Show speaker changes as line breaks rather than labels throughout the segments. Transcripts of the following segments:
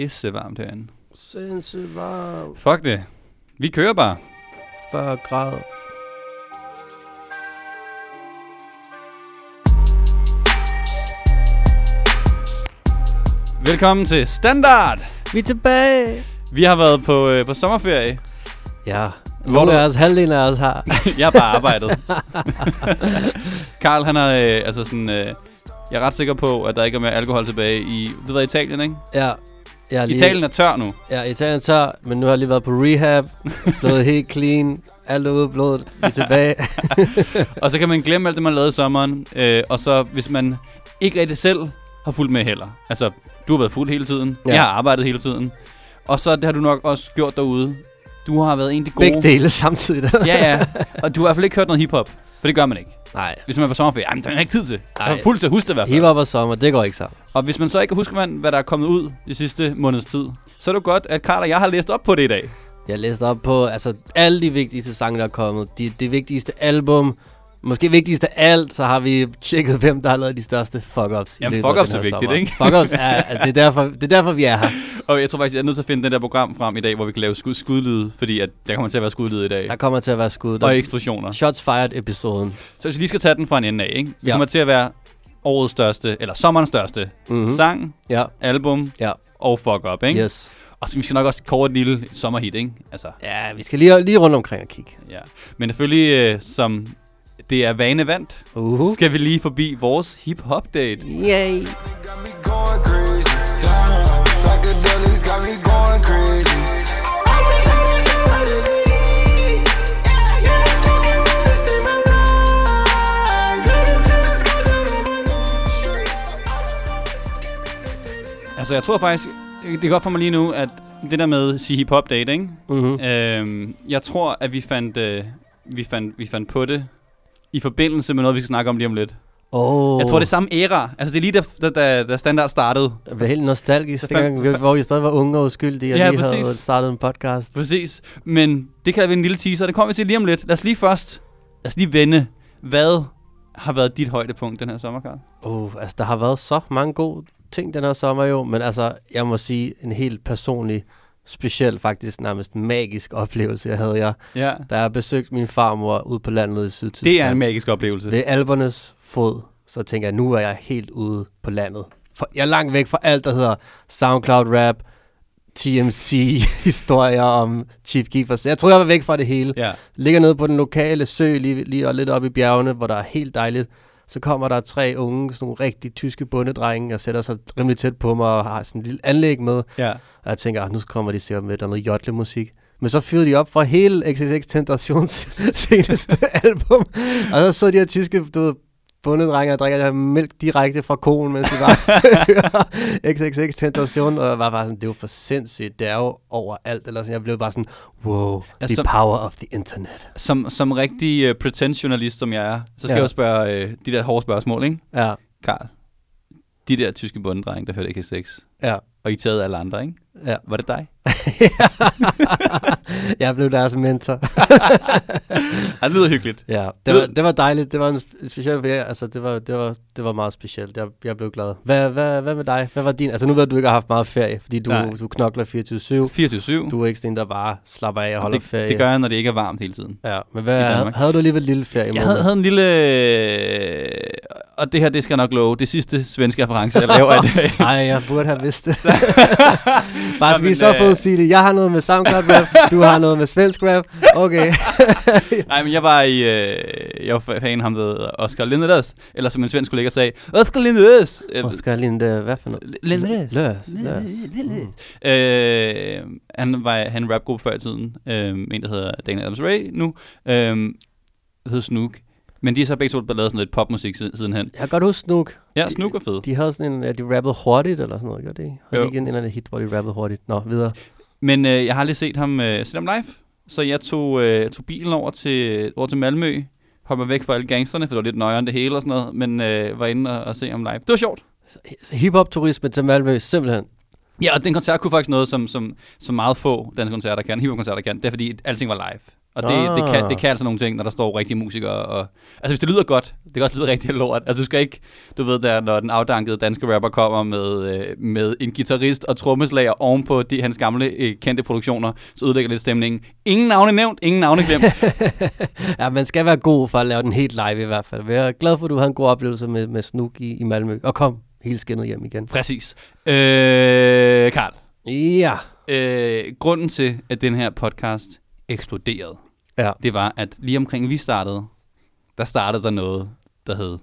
pisse varmt herinde.
Sindssygt varmt.
Fuck det. Vi kører bare.
40 grader.
Velkommen til Standard.
Vi er tilbage.
Vi har været på, øh, på sommerferie.
Ja.
Hvor du-
af os, halvdelen af os har.
Jeg har bare arbejdet. Karl, han har øh, altså sådan... Øh, jeg er ret sikker på, at der ikke er mere alkohol tilbage i... Du ved, Italien, ikke?
ja. Jeg er lige,
Italien er tør nu.
Ja, Italien er tør, men nu har jeg lige været på rehab. blevet helt clean. Alt ude af blodet. Vi er tilbage.
Og så kan man glemme alt det, man lavede i sommeren. Øh, og så, hvis man ikke rigtig selv har fulgt med heller. Altså, du har været fuld hele tiden.
Ja.
Jeg har arbejdet hele tiden. Og så det har du nok også gjort derude. Du har været en af de gode...
Begge dele samtidig.
Ja, ja. Og du har i hvert fald ikke hørt noget hiphop. For det gør man ikke.
Nej.
Hvis man er på sommerferie, jamen, der er ikke tid til.
Nej.
er fuld til at huske det i hvert fald.
Hiphop og sommer, det går ikke sammen.
Og hvis man så ikke husker, man, hvad der er kommet ud de sidste måneds tid, så er det godt, at Karl og jeg har læst op på det i dag.
Jeg læste op på altså, alle de vigtigste sange, der er kommet. De, det vigtigste album. Måske vigtigst af alt, så har vi tjekket, hvem der har lavet de største fuck-ups. i
Jamen, fuck-ups er vigtigt,
sommer.
ikke?
Fuck-ups er, er, det, er derfor, det er derfor, vi er her.
Og jeg tror faktisk, jeg er nødt til at finde den der program frem i dag, hvor vi kan lave skud, skudlyd, fordi at der kommer til at være skudlyd i dag.
Der kommer til at være skud.
Og eksplosioner.
shots fired-episoden.
Så hvis vi lige skal tage den fra en ende af, ikke? Vi
Ja.
kommer til at være årets største, eller sommerens største
Mm-hmm.
sang,
Ja,
album
ja,
og fuck up, ikke?
yes.
Og så vi skal nok også kåre et lille sommerhit, ikke? Altså,
Ja, vi skal lige, lige rundt omkring og kigge.
ja. Men selvfølgelig, øh, som det er vanevandt,
Uh-huh.
skal vi lige forbi vores hip-hop-date.
Yay.
Altså, jeg tror faktisk, det er godt for mig lige nu, at det der med at sige hip-hop-date, ikke?
Mm-hmm.
Øhm, jeg tror, at vi fandt, øh, vi, fandt, vi fandt på det i forbindelse med noget, vi skal snakke om lige om lidt.
Oh.
Jeg tror, det er samme æra. Altså, det er lige da, da, da, da standard startede.
Jeg blev helt nostalgisk, dengang, vi- hvor vi stadig var unge og uskyldige, og
Ja,
lige havde
præcis.
startet en podcast.
Præcis. Men det kan da være en lille teaser. Det kommer vi til lige om lidt. Lad os lige først, lad os lige vende, hvad har været dit højdepunkt den her sommer, Karl?
Oh, altså, der har været så mange gode ting den her sommer jo, men altså, jeg må sige, en helt personlig, speciel, faktisk nærmest magisk oplevelse, jeg havde jeg,
Ja.
da jeg besøgte min farmor ude på landet i Sydtyskland.
Det er en magisk oplevelse.
Ved Albernes fod, så tænker jeg, nu er jeg helt ude på landet. For jeg er langt væk fra alt, der hedder SoundCloud Rap, TMC, historier om Chief Keefers. Jeg tror, jeg var væk fra det hele.
Ja.
Ligger nede på den lokale sø, lige, lige og lidt oppe i bjergene, hvor der er helt dejligt. Så kommer der tre unge, sådan nogle rigtig tyske bundedrenge, og sætter sig rimelig tæt på mig og har sådan et lille anlæg med.
Ja.
Og jeg tænker, ah, nu kommer de sikkert med, der er noget jodlemusik. Men så fyrede de op for hele XXX Tentations seneste album. Og så sidder de her tyske, du ved, bundedrenge og drikker mælk direkte fra konen, mens de bare hører XXX Tentation. Og jeg var bare sådan, det er jo for sindssygt. Det er jo overalt. Eller sådan, jeg blev bare sådan, wow, the power of the internet.
Som, som rigtig uh, pretend-journalist, som jeg er, så skal
Ja.
jeg jo spørge uh, de der hårde spørgsmål, ikke?
Ja,
Karl, de der tyske bundedrenge, der hørte XXX,
ja,
og I taget alle andre, ikke?
ja.
Var det dig?
jeg blev deres mentor.
Ja, det lyder hyggeligt.
Ja, det var, det var dejligt. Det var en sp- speciel ferie. Altså, det var, det var, det var meget specielt. Jeg, jeg blev glad. Hvad, hvad, hvad med dig? Hvad var din? Altså, nu ved du ikke har haft meget ferie, fordi du,
Nej.
du knokler 24-7.
24-7.
Du er ikke sådan der bare slapper af og holder
det,
ferie.
det gør jeg, når det ikke er varmt hele tiden.
Ja, men hvad, havde, havde du alligevel en lille ferie?
Jeg havde, havde en lille... øh, Og det her, det skal jeg nok love. Det sidste svenske reference, jeg laver i dag.
Nej, jeg burde have vidst det.
Nå,
bare skal vi
men,
så
øh,
få sige det. Jeg har noget med SoundCloud rap, du har noget med svensk rap. Okay.
Nej, men jeg var i... Øh, jeg var fan ham, hedder Oscar Lindeles. Eller som en svensk kollega sagde, Oscar Lindeles! Øh,
Oscar Linde, hvad for noget?
Lindeles.
Løs, løs. Mm.
Øh, han var han en rapgruppe før i tiden. Øh, en, der hedder Daniel Adams Ray nu. Øh, hedder Snook. Men de har så begge to lavet sådan noget popmusik siden, sidenhen.
Jeg kan godt huske Snook.
Ja, Snook er fed.
De havde sådan en, at de rappede hurtigt, eller sådan noget, gør det ikke? Havde
Jo.
de ikke en eller anden hit, hvor de rappede hurtigt? Nå, videre.
Men øh, jeg har aldrig set ham, øh, set ham live. Så jeg tog, øh, tog bilen over til, over til Malmø. Mig væk fra alle gangsterne, for det var lidt nøjere det hele og sådan noget. Men øh, var inde og, og se ham live. Det var sjovt.
Så Hip-hop-turisme til Malmø, simpelthen.
Ja, og den koncert kunne faktisk noget, som, som, som meget få danske koncerter kan, hiphop-koncerter kan. Det er fordi, alting var live. Og det, det, kan,
Ah.
det kan altså nogle ting, når der står rigtige musikere. Og, altså hvis det lyder godt, det kan også lyde rigtig lort. Altså du skal ikke, du ved der, når den afdankede danske rapper kommer med, øh, med en guitarist og trommeslager ovenpå de, hans gamle øh, kendte produktioner, så ødelægger det lidt stemningen. Ingen navne nævnt, ingen navne glemt.
ja, man skal være god for at lave den helt live i hvert fald. Jeg er glad for, at du havde en god oplevelse med, med Snook i, i Malmø. Og kom helt skinnet hjem igen.
Præcis. Øh, Karl,
Ja.
øh, grunden til, at den her podcast eksploderede,
Ja.
det var, at lige omkring vi startede, der startede der noget, der hed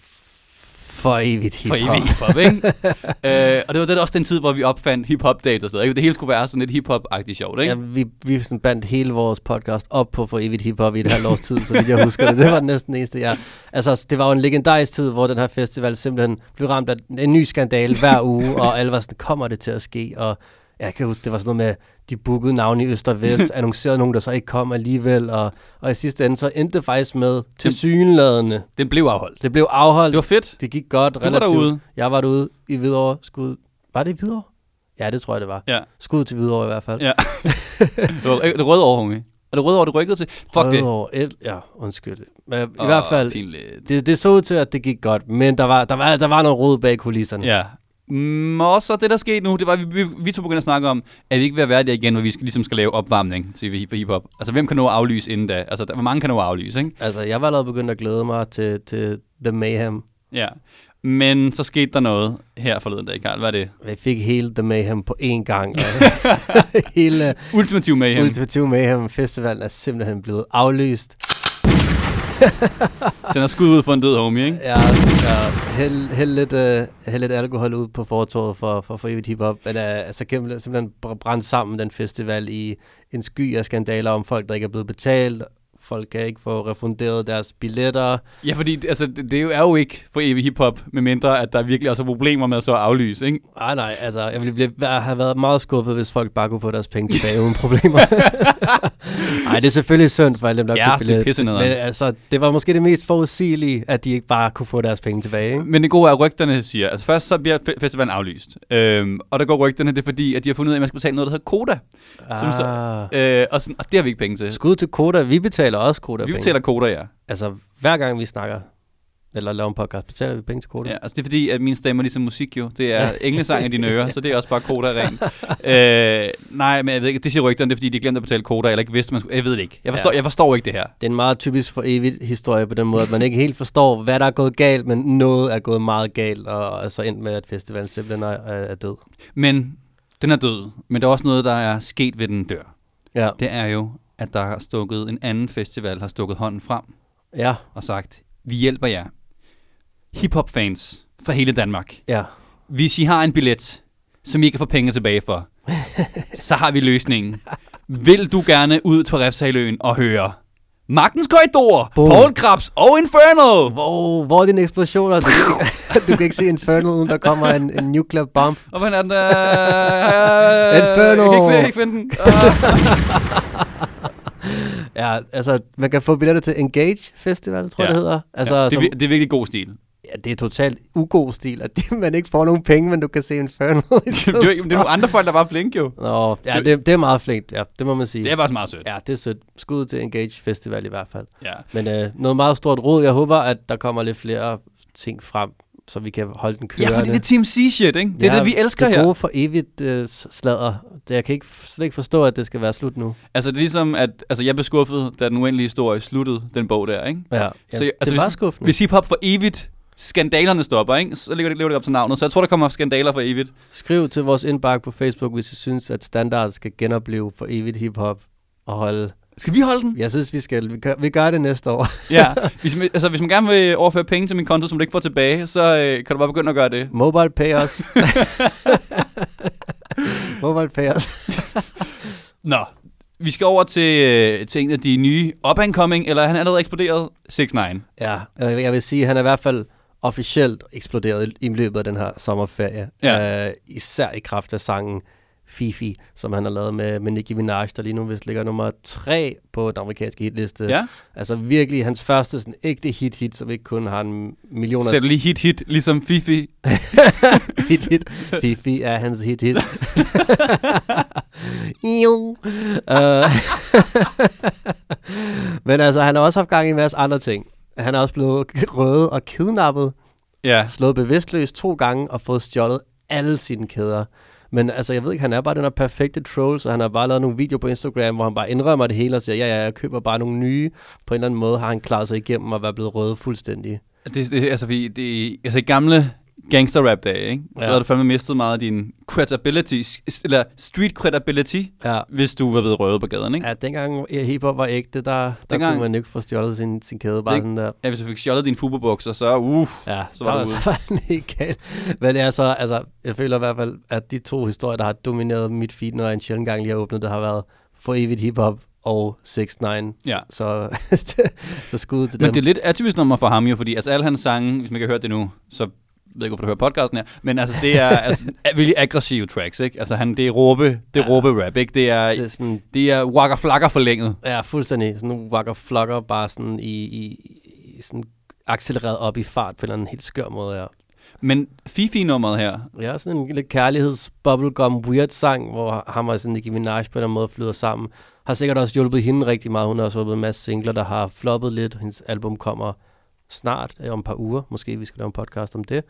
For evigt
for
hiphop.
evig hiphop, ikke? øh, og det var det også den tid, hvor vi opfandt hip-hop dates og sådan noget? Det hele skulle være sådan lidt hip-hop-agtigt sjovt, ikke?
Ja, vi, vi sådan bandt hele vores podcast op på for evigt hiphop i et halvt års tid, så vidt jeg husker det. Det var næsten det eneste, jeg... Altså, det var jo en legendarisk tid, hvor den her festival simpelthen blev ramt af en ny skandale hver uge, og alle var sådan, kommer det til at ske? Og jeg kan huske, det var sådan noget med, de bookede navne i Øst og Vest, annoncerede nogen, der så ikke kom alligevel, og, og i sidste ende så endte det faktisk med til synladende.
Den blev afholdt.
Det blev afholdt.
Det var fedt.
Det gik godt
Du var
relativt.
derude.
Jeg var derude i Hvidovre. Skud. Var det i Hvidovre? Ja, det tror jeg, det var.
Ja.
Skud til Hvidovre i hvert fald.
Ja. det var det røde år, homie. Er det røde år, du rykkede til? Fuck det.
Hvidovre, el- ja, undskyld. Men i
Åh,
hvert fald,
Pinligt.
det, det så ud til, at det gik godt, men der var, der var, der var noget rod bag kulisserne.
Ja. Mm, og så det, der skete nu, det var, at vi, vi, vi to begyndte at snakke om, at vi ikke vil være der igen, hvor vi skal, ligesom skal lave opvarmning til hip- hiphop. Altså, hvem kan nå at aflyse inden da? Altså, der, hvor mange kan nå at aflyse, ikke?
Altså, jeg var allerede begyndt at glæde mig til, til The Mayhem.
Ja. Men så skete der noget her forleden dag, Karl. Hvad er det?
Vi fik hele The Mayhem på én gang. hele
Ultimativ mayhem.
Ultimative Mayhem Festivalen er simpelthen blevet aflyst.
Sender skud ud for en død homie, ikke?
Ja, ja hæld, hæld, lidt, uh, hæld lidt alkohol ud på fortorvet for, for, for evigt hiphop. Men uh, altså simpelthen, simpelthen br- brændt sammen den festival i en sky af skandaler om folk, der ikke er blevet betalt. Folk kan ikke få refunderet deres billetter.
Ja, fordi altså, det, er jo- er jo ikke for evig hiphop, med mindre at der virkelig også er problemer med at så aflyse, ikke?
Nej, nej, altså jeg ville blive, have været meget skuffet, hvis folk bare kunne få deres penge tilbage uden problemer. Nej, det er selvfølgelig synd for alle dem, der
Ja,
købte
det er
altså, det var måske det mest forudsigelige, at de ikke bare kunne få deres penge tilbage. Ikke?
Men det gode er, at rygterne siger, altså først så bliver fe- festivalen aflyst, øhm, og der går rygterne, det er fordi, at de har fundet ud af, at man skal betale noget, der hedder Koda, som så,
Ah.
øh, og, sådan, og det har vi ikke penge til.
Skud til Koda. Vi betaler også Koda
Vi betaler Koda, ja.
Altså, hver gang vi snakker, eller laver en podcast, betaler vi penge til Koda.
ja. Altså det er fordi, at min stemme er ligesom musik jo. Det er englesang i dine ører, så det er også bare Koda rent. øh, nej, men jeg ved ikke, det siger rygterne, det er fordi, de glemte at betale Koda, eller ikke vidste, man skulle, jeg ved det ikke. Jeg forstår,
Ja.
jeg forstår ikke det her.
Det er en meget typisk for evigt historie på den måde, at man ikke helt forstår, hvad der er gået galt, men noget er gået meget galt, og altså endt med, at festivalen simpelthen er er død.
Men den er død, men der er også noget, der er sket ved den dør.
Ja,
Det er jo, at der har stukket en anden festival, har stukket hånden frem
ja,
og sagt, vi hjælper jer. Hip-hop-fans fra hele Danmark.
ja.
Hvis I har en billet, som I kan få penge tilbage for, så har vi løsningen. Vil du gerne ud til Refshaløen og høre Magtens Korridor,
Boom.
Paul Krabs og Inferno?
Hvor, hvor er dine eksplosioner? Du, kan ikke- du kan ikke se Inferno, uden der kommer en, en nuclear bomb.
Og hvordan er den?
Inferno.
Jeg kan ikke, jeg kan ikke finde den. Ah.
Ja, altså, man kan få billetter til Engage Festival, tror jeg,
Ja.
det hedder. Altså,
ja, det, er,
som,
det er virkelig god stil.
ja, det er totalt ugod stil, at man ikke får nogen penge, men du kan se Inferno. i
det, er, det er nogle andre folk, der var flinke jo.
Nå, ja,
Det-
det, er meget flinkt, ja, det må man sige.
Det er bare meget sødt.
Ja, det er sødt. Skud til Engage Festival i hvert fald.
Ja.
Men øh, noget meget stort råd. Jeg håber, at der kommer lidt flere ting frem, så vi kan holde den kørende.
ja, fordi det er Team C-shit, ikke? Det er det, vi elsker
det
her.
gode for evigt øh, sladder. Det, jeg kan ikke, slet ikke forstå, at det skal være slut nu.
Altså, det er ligesom, at altså, jeg blev skuffet, da den uendelige historie sluttede, den bog der, ikke?
Ja, ja
Så,
det
altså,
var
hvis-
skuffende.
Hvis hiphop for evigt skandalerne stopper, ikke? så lever det, lever det op til navnet. Så jeg tror, der kommer skandaler for evigt.
Skriv til vores indbakke på Facebook, hvis I synes, at standard skal genopleve for evigt hiphop og holde.
Skal vi holde den?
Jeg synes, vi skal. Vi gør, vi gør det næste år.
ja. Hvis, man- altså, hvis man gerne vil overføre penge til min konto, som du ikke får tilbage, så øh, kan du bare begynde at gøre det.
Mobile pay os. Mobile pay os.
Nå. Vi skal over til, øh, til en af de nye up-and-coming, eller han er allerede eksploderet, 6 9
Ja, jeg jeg vil sige, at han er i hvert fald officielt eksploderet i- i løbet af den her sommerferie.
Ja.
Øh, især i kraft af sangen Fifi, som han har lavet med, med Nicki Minaj, der lige nu vist ligger nummer tre på den amerikanske hitliste.
Ja.
Altså virkelig hans første sådan ægte hit-hit, som ikke kun har en millioner
Sæt lige hit-hit, ligesom Fifi.
hit-hit. Fifi er hans hit-hit. jo. Uh, Men altså, han har også haft gang i en masse andre ting. Han er også blevet røvet og kidnappet,
Ja.
slået bevidstløs to gange og fået stjålet alle sine kæder. Men altså, jeg ved ikke, han er bare den her perfekte troll, så han har bare lavet nogle videoer på Instagram, hvor han bare indrømmer det hele og siger, ja, ja, jeg køber bare nogle nye. På en eller anden måde har han klaret sig igennem og været blevet rød fuldstændig.
Det, det, altså, vi, det, altså i gamle gangster rap dage, ikke? så
Ja.
har du fandme mistet meget af din credibility, eller street credibility,
Ja,
hvis du var blevet røvet på gaden, ikke?
ja dengang hiphop var ægte, der, der
Dengang-
kunne man ikke få stjålet sin, sin kæde bare
Det-
sådan der.
Ja, hvis du fik stjålet dine fuberbukser, så uh,
Ja,
Så
så
var
så
ude.
var den helt galt. Men det er så, altså, jeg føler i hvert fald, at de to historier, der har domineret mit feed, når jeg en sjældent gang lige har åbnet, det har været for evigt hiphop og 6 9
ja.
Så, så skud til
Men
dem.
det er lidt atypisk nummer for ham jo, fordi altså alle hans sange, hvis man ikke har hørt det nu, så ved ikke, hvorfor du hører podcasten her, men altså det er altså, virkelig aggressive tracks, ikke? Altså han, det er råbe, det er
Ja.
råbe rap, ikke? Det er,
det er sådan,
det er waka flakker forlænget.
ja, fuldstændig sådan nogle wakker flokker, bare sådan i, i, i sådan accelereret op i fart på en eller anden helt skør måde, ja.
Men Fifi-nummeret her,
Ja, sådan en lille kærligheds bubblegum weird sang, hvor ham og sådan Nicki Minaj på en eller anden måde flyder sammen. Har sikkert også hjulpet hende rigtig meget. Hun har også hjulpet en masse singler, der har floppet lidt. Hendes album kommer snart, øh, om et par uger. Måske vi skal lave en podcast om det.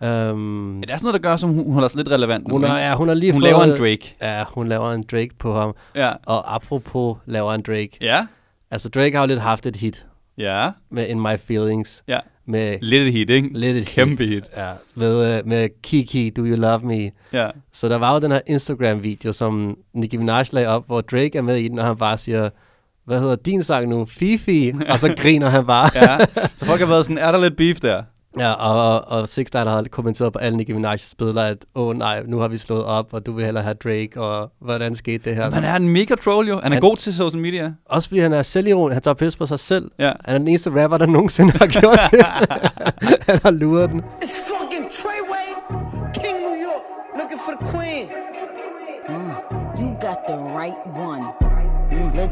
Um,
ja, det er sådan noget, der gør, som hun, holder sig lidt relevant nu,
hun,
ikke?
ja, hun har lige
hun
fået,
laver en Drake.
Ja, hun laver en Drake på ham.
Ja.
Og apropos laver en Drake.
Ja.
Altså Drake har jo lidt haft et hit
Ja.
med In My Feelings.
Ja.
Med
Lidt et hit, ikke?
lidt et
Kæmpe
hit.
hit.
Ja, med, øh, med Kiki, Do You Love Me.
Ja.
Så der var jo den her Instagram-video, som Nicki Minaj lagde op, hvor Drake er med i den, og han bare siger, hvad hedder din sang nu? Fifi. og så griner han bare.
ja. Så folk har været sådan, er der lidt beef der?
ja, og, og, og Six Nine har kommenteret på alle Nicki Minaj's billeder, at åh oh, nej, nu har vi slået op, og du vil hellere have Drake, og hvordan skete det her?
Men han er en mega troll jo. Han er
Han-
god til social media.
Også fordi han er selviron, han tager pis på sig selv.
Ja.
Han er den eneste rapper, der nogensinde har gjort det. han har luret den.
It's fucking Treyway, King of New York, looking for the queen.
You got the right one.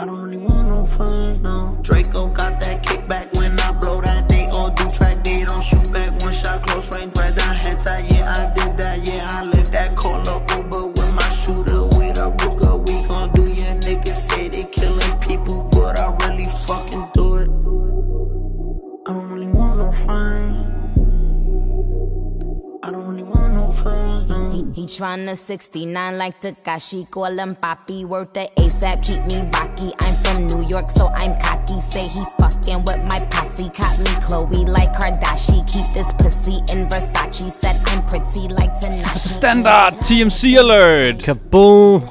I don't really want no friends, no. Draco got that kickback
tryna 69 like Takashi, call him Papi, worth the ASAP, keep me rocky. I'm from New York, so I'm cocky. Say he fucking with my posse, caught me Chloe like Kardashian. Keep this pussy in Versace, said I'm pretty like Tanashi.
Standard TMC alert!
Kaboom!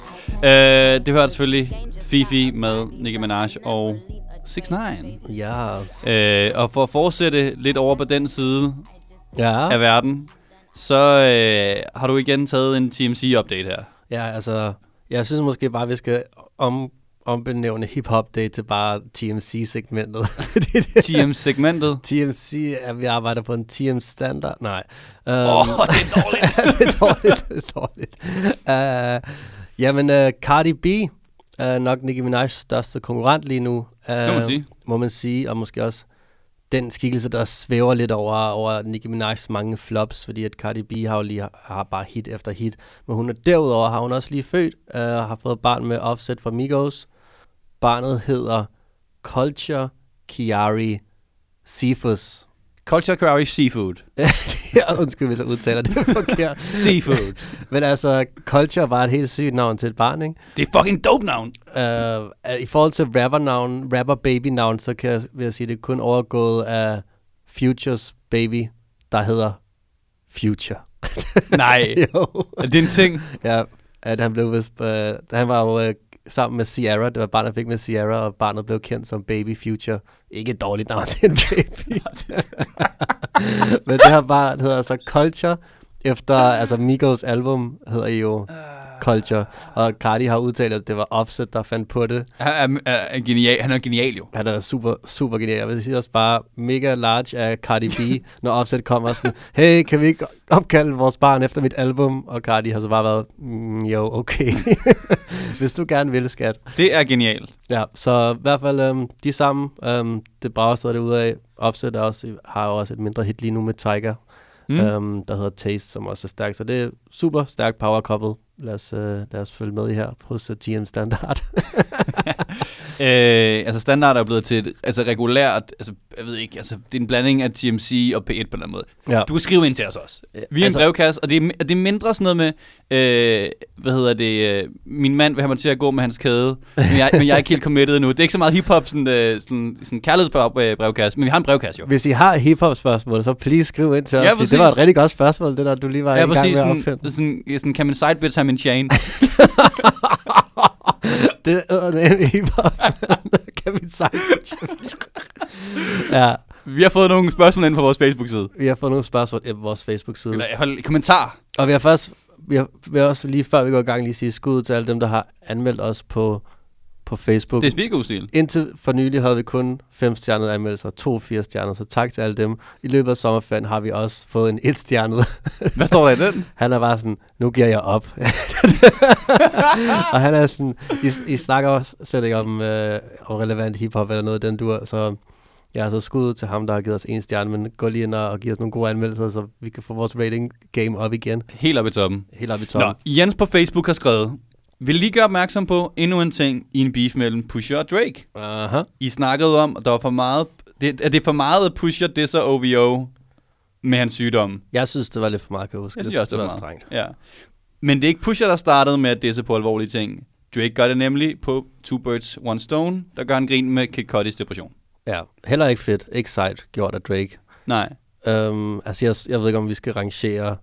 Øh, det hørte selvfølgelig Fifi med Nicki Minaj og 6 9
Yes.
øh, Og for at fortsætte lidt over på den side
Ja.
af verden, så øh, har du igen taget en TMC-update her.
Ja, altså, jeg synes måske bare, vi skal om, ombenævne hip-hop day til bare TMC-segmentet. Det det.
TM-segmentet.
TMC, at vi arbejder på en TM-standard. Nej. Um,
Åh, oh, det er dårligt.
det er dårligt, det er dårligt. Uh, jamen, uh, Cardi B er nok Nicki Minaj's største konkurrent lige nu. Uh,
Kan man sige.
Må man sige, og måske også den skikkelse, der svæver lidt over, over Nicki Minaj's mange flops, fordi at Cardi B har jo lige har bare hit efter hit. Men hun er derudover har hun også lige født, uh, har fået barn med Offset fra Migos. Barnet hedder Culture Kiari Cephus.
Culture Curry Seafood.
ja, undskyld, hvis jeg udtaler det forkert.
Seafood.
Men altså, Culture var et helt sygt navn til et barn, ikke?
Det er fucking dope navn.
Uh, I forhold til rapper-navn, rapper-baby-navn, så kan jeg, vil jeg sige, det er kun overgået af Futures Baby, der hedder Future.
Nej.
jo.
Er det en ting?
Ja, at han blev vist, uh, han var jo uh, sammen med Sierra, det var barnet, han fik med Sierra, og barnet blev kendt som Baby Future. Ikke et dårligt navn til en baby. Men det her barn hedder altså Culture, efter, altså Migos album hedder jo culture. Og Cardi har udtalt, at det var Offset, der fandt på det.
Han er, er, genial. Han er genial jo.
Han er super, super genial. Jeg vil sige også bare mega large af Cardi B, når Offset kommer sådan, hey, kan vi ikke opkalde vores barn efter mit album? Og Cardi har så bare været, mm, jo, okay. Hvis du gerne vil, skat.
Det er genialt.
Ja, så i hvert fald øhm, de sammen, øhm, det brager stadig derude af. Offset er også, har jo også et mindre hit lige nu med Tiger,
Mm.
øhm, der hedder Taste, som også er stærkt. Så det er super stærkt power couple. Lad os, øh, lad os følge med i her hos uh, TM Standard.
Øh, altså standard er blevet til et altså regulært, altså jeg ved ikke, altså det er en blanding af TMC og P1 på en eller anden måde.
ja.
Du kan skrive ind til os også. Vi er
altså-
en brevkasse, og det er, det er mindre sådan noget med, øh, hvad hedder det, øh, min mand vil have mig til at gå med hans kæde, men jeg, men jeg er ikke helt committed endnu. Det er ikke så meget hiphop, sådan, øh, sådan, sådan kærlighedsbrevkasse, men vi har en brevkasse jo.
Hvis I har hiphop spørgsmål, så please skriv ind til os.
Ja,
fordi det var
præcis.
et rigtig godt spørgsmål, det der du lige var
Ja,
i gang
præcis.
med at opfinde.
sådan, sådan, kan min sidebits have min chain?
Det er en hiphop. kan vi sige. ja,
Vi har fået nogle spørgsmål ind på vores Facebook-side.
vi har fået nogle spørgsmål ind på vores Facebook-side.
Eller hold kommentar.
Og vi har først, vi har, vi har også lige før vi går i gang lige sige skud til alle dem, der har anmeldt os på, på Facebook.
Det er sviggod stil.
Indtil for nylig havde vi kun fem stjernede anmeldelser, to stjerner, så tak til alle dem. I løbet af sommerferien har vi også fået en et stjernet.
Hvad står der i den?
Han er bare sådan, nu giver jeg op. og han er sådan, I, I snakker også slet ikke om, øh, om relevant hiphop eller noget den dur, så jeg har så skud til ham, der har givet os en stjerne, men gå lige ind og, give os nogle gode anmeldelser, så vi kan få vores rating game op igen.
Helt oppe i toppen.
Helt op i
Nå,
toppen.
Jens på Facebook har skrevet, vil lige gøre opmærksom på endnu en ting i en beef mellem Pusher og Drake.
Aha.
I snakkede om, at der var for meget, det, at det er for meget at Pusher disser OVO med hans sygdom.
Jeg synes, det var lidt for meget, kan jeg huske.
Jeg synes også, det var
var
meget.
strengt.
Ja. Men det er ikke Pusher, der startede med at disse på alvorlige ting. Drake gør det nemlig på Two Birds, One Stone, der gør han grin med Kid Cudi's depression.
Ja, heller ikke fedt. Ikke sejt gjort af Drake.
Nej.
Um, altså, jeg, jeg ved ikke, om vi skal rangere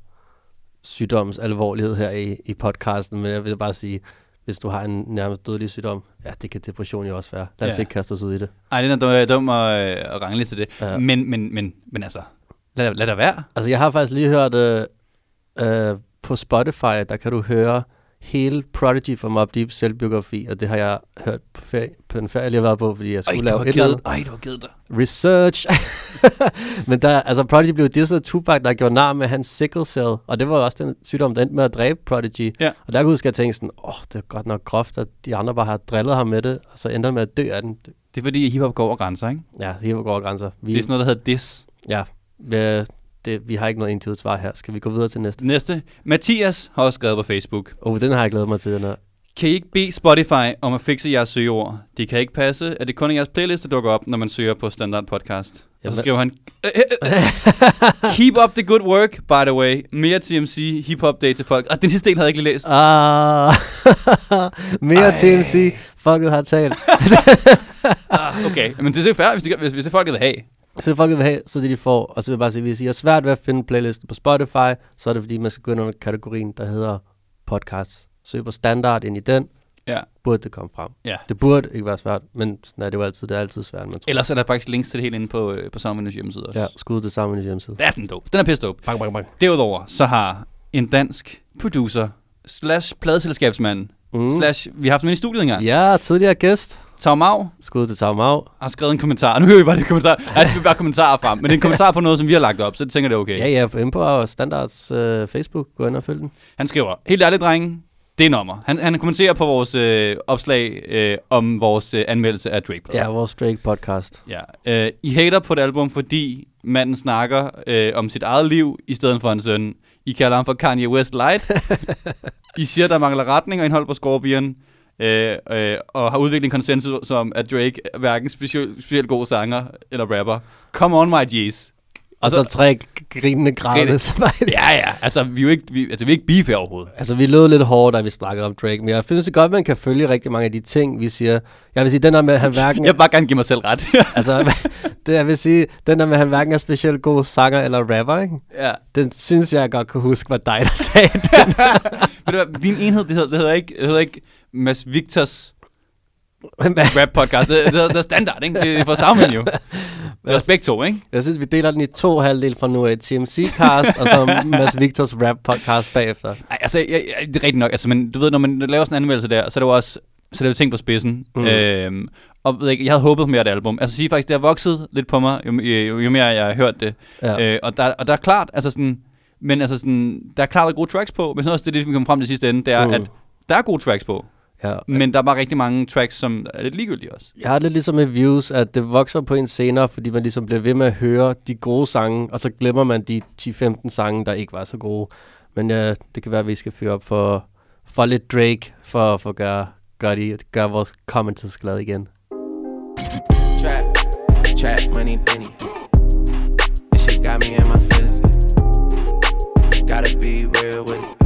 sygdoms alvorlighed her i, i podcasten, men jeg vil bare sige, hvis du har en nærmest dødelig sygdom, ja, det kan depression jo også være. Lad os
Ja.
ikke kaste os ud i det.
Ej, den er dum, dum at, øh, at rangle til det.
Ja.
Men, men, men, men altså, lad, lad det være.
Altså, jeg har faktisk lige hørt øh, øh, på Spotify, der kan du høre hele Prodigy fra Mob Deep selvbiografi, og det har jeg hørt på, ferie, på den ferie, jeg lige har været på, fordi jeg skulle lave et eller andet.
Ej, du har givet dig.
Research. Men der, altså Prodigy blev disset af Tupac, der gjorde nar med hans sickle cell, og det var også den sygdom, der endte med at dræbe Prodigy.
Ja.
Og der kunne jeg huske, at jeg tænkte sådan, åh, oh, det er godt nok groft, at de andre bare har drillet ham med det, og så endte han med at dø af den. Det-
er fordi hiphop går over grænser, ikke?
Ja, helt går over grænser. Vi,
Det er sådan noget, der hedder diss.
Ja, vi, det, vi har ikke noget entydigt svar her. Skal vi gå videre til næste?
Næste. Mathias har også skrevet på Facebook.
Oh, den har jeg glædet mig til, den her.
Kan I ikke bede Spotify om at fikse jeres søgeord? Det kan ikke passe, at det kun er jeres playlist, der dukker op, når man søger på standard podcast. Og
Jamen-
så skriver han, "Øh, øh, øh, keep up the good work, by the way. Mere TMC, hip-hop day til folk. Og den sidste del havde jeg ikke lige læst.
Ah, mere
Ej.
TMC. Fucket har talt.
Ah, okay, men det er fair, hvis det, hvis, hvis det folk vil have.
Så det folket vil have, så det de får. Og så vil jeg bare sige, hvis I har svært ved at finde playlisten på Spotify, så er det fordi, man skal gå ind under kategorien, der hedder podcasts. Søg på standard ind i den,
Ja.
burde det komme frem.
Ja.
Det burde ikke være svært, men sådan er det jo altid. Det er altid svært, man tror.
Ellers er der faktisk links til det hele inde på, øh, på Soundwindows hjemmeside også.
Ja, skud sammen i hjemmeside.
Det er den dope. Den er pisse dope.
Bang, bang, bang.
Derudover så har en dansk producer slash pladeselskabsmand
Mm.
slash, vi har haft inde i studiet engang,
Ja, tidligere gæst.
Tom Mau,
Skud til Tom Mau.
har skrevet en kommentar. Nu hører vi bare det kommentar. Jeg skal bare kommentarer frem, men det er en kommentar på noget, som vi har lagt op, så jeg tænker, det er okay.
Ja, ja, inde på standards uh, Facebook. Gå ind og følg den.
Han skriver, helt ærligt, drenge, det er nummer. Han, han kommenterer på vores øh, opslag øh, om vores øh, anmeldelse af drake
Ja, vores Drake podcast.
ja. Øh, I hater på et album, fordi manden snakker øh, om sit eget liv, i stedet for en søn. I kalder ham for Kanye West Light. I siger, der mangler retning og indhold på Scorpion. Øh, øh, og har udviklet en konsensus om, at Drake er hverken specielt, specielt god sanger eller rapper. Come on, my G's.
Og så tre grinende grædende
Grine.
smiley.
Ja, ja. Altså, vi er jo ikke, vi, altså, vi er ikke beef her overhovedet.
Altså, vi lød lidt hårdt, da vi snakkede om Drake, men jeg synes det godt, at man kan følge rigtig mange af de ting, vi siger. Jeg vil sige, den der med, at han hverken...
Jeg vil bare gerne give mig selv ret.
altså, det jeg vil sige, den der med, at han hverken er specielt god sanger eller rapper, ikke?
ja.
Den synes jeg godt kunne huske, var dig, der sagde det.
Ved du hvad, din enhed, det hedder, det hedder ikke, det hedder ikke Mads Victors rap-podcast. Det, det, det er standard, ikke? Det er for sammen jo. Det er begge to, ikke?
Jeg synes, vi deler den i to halvdele fra nu af. TMC-cast, og så Mads Victors rap-podcast bagefter.
Ej, altså, jeg, jeg, det er rigtigt nok. Altså, men du ved, når man laver sådan en anmeldelse der, så er det jo også så det er ting på spidsen.
Mm.
Øhm, og ved ikke, jeg havde håbet mere af det album. Altså sige faktisk, det har vokset lidt på mig, jo, jo, jo mere jeg har hørt det.
Ja.
Øh, og, der, og der er klart, altså sådan, men altså sådan, der er klart gode tracks på, men sådan også det, det vi kommer frem til sidste ende, det er,
mm.
at der er gode tracks på,
ja.
men der er bare rigtig mange tracks, som er lidt ligegyldige også.
Jeg har det ligesom med views, at det vokser på en senere, fordi man ligesom bliver ved med at høre de gode sange, og så glemmer man de 10-15 sange, der ikke var så gode. Men ja, det kan være, at vi skal fyre op for, for lidt Drake, for, for at gøre, gøre, de, gøre vores commenters glade igen.
Trap, trap, money, penny. This shit got me in my feelings. Gotta be real with it.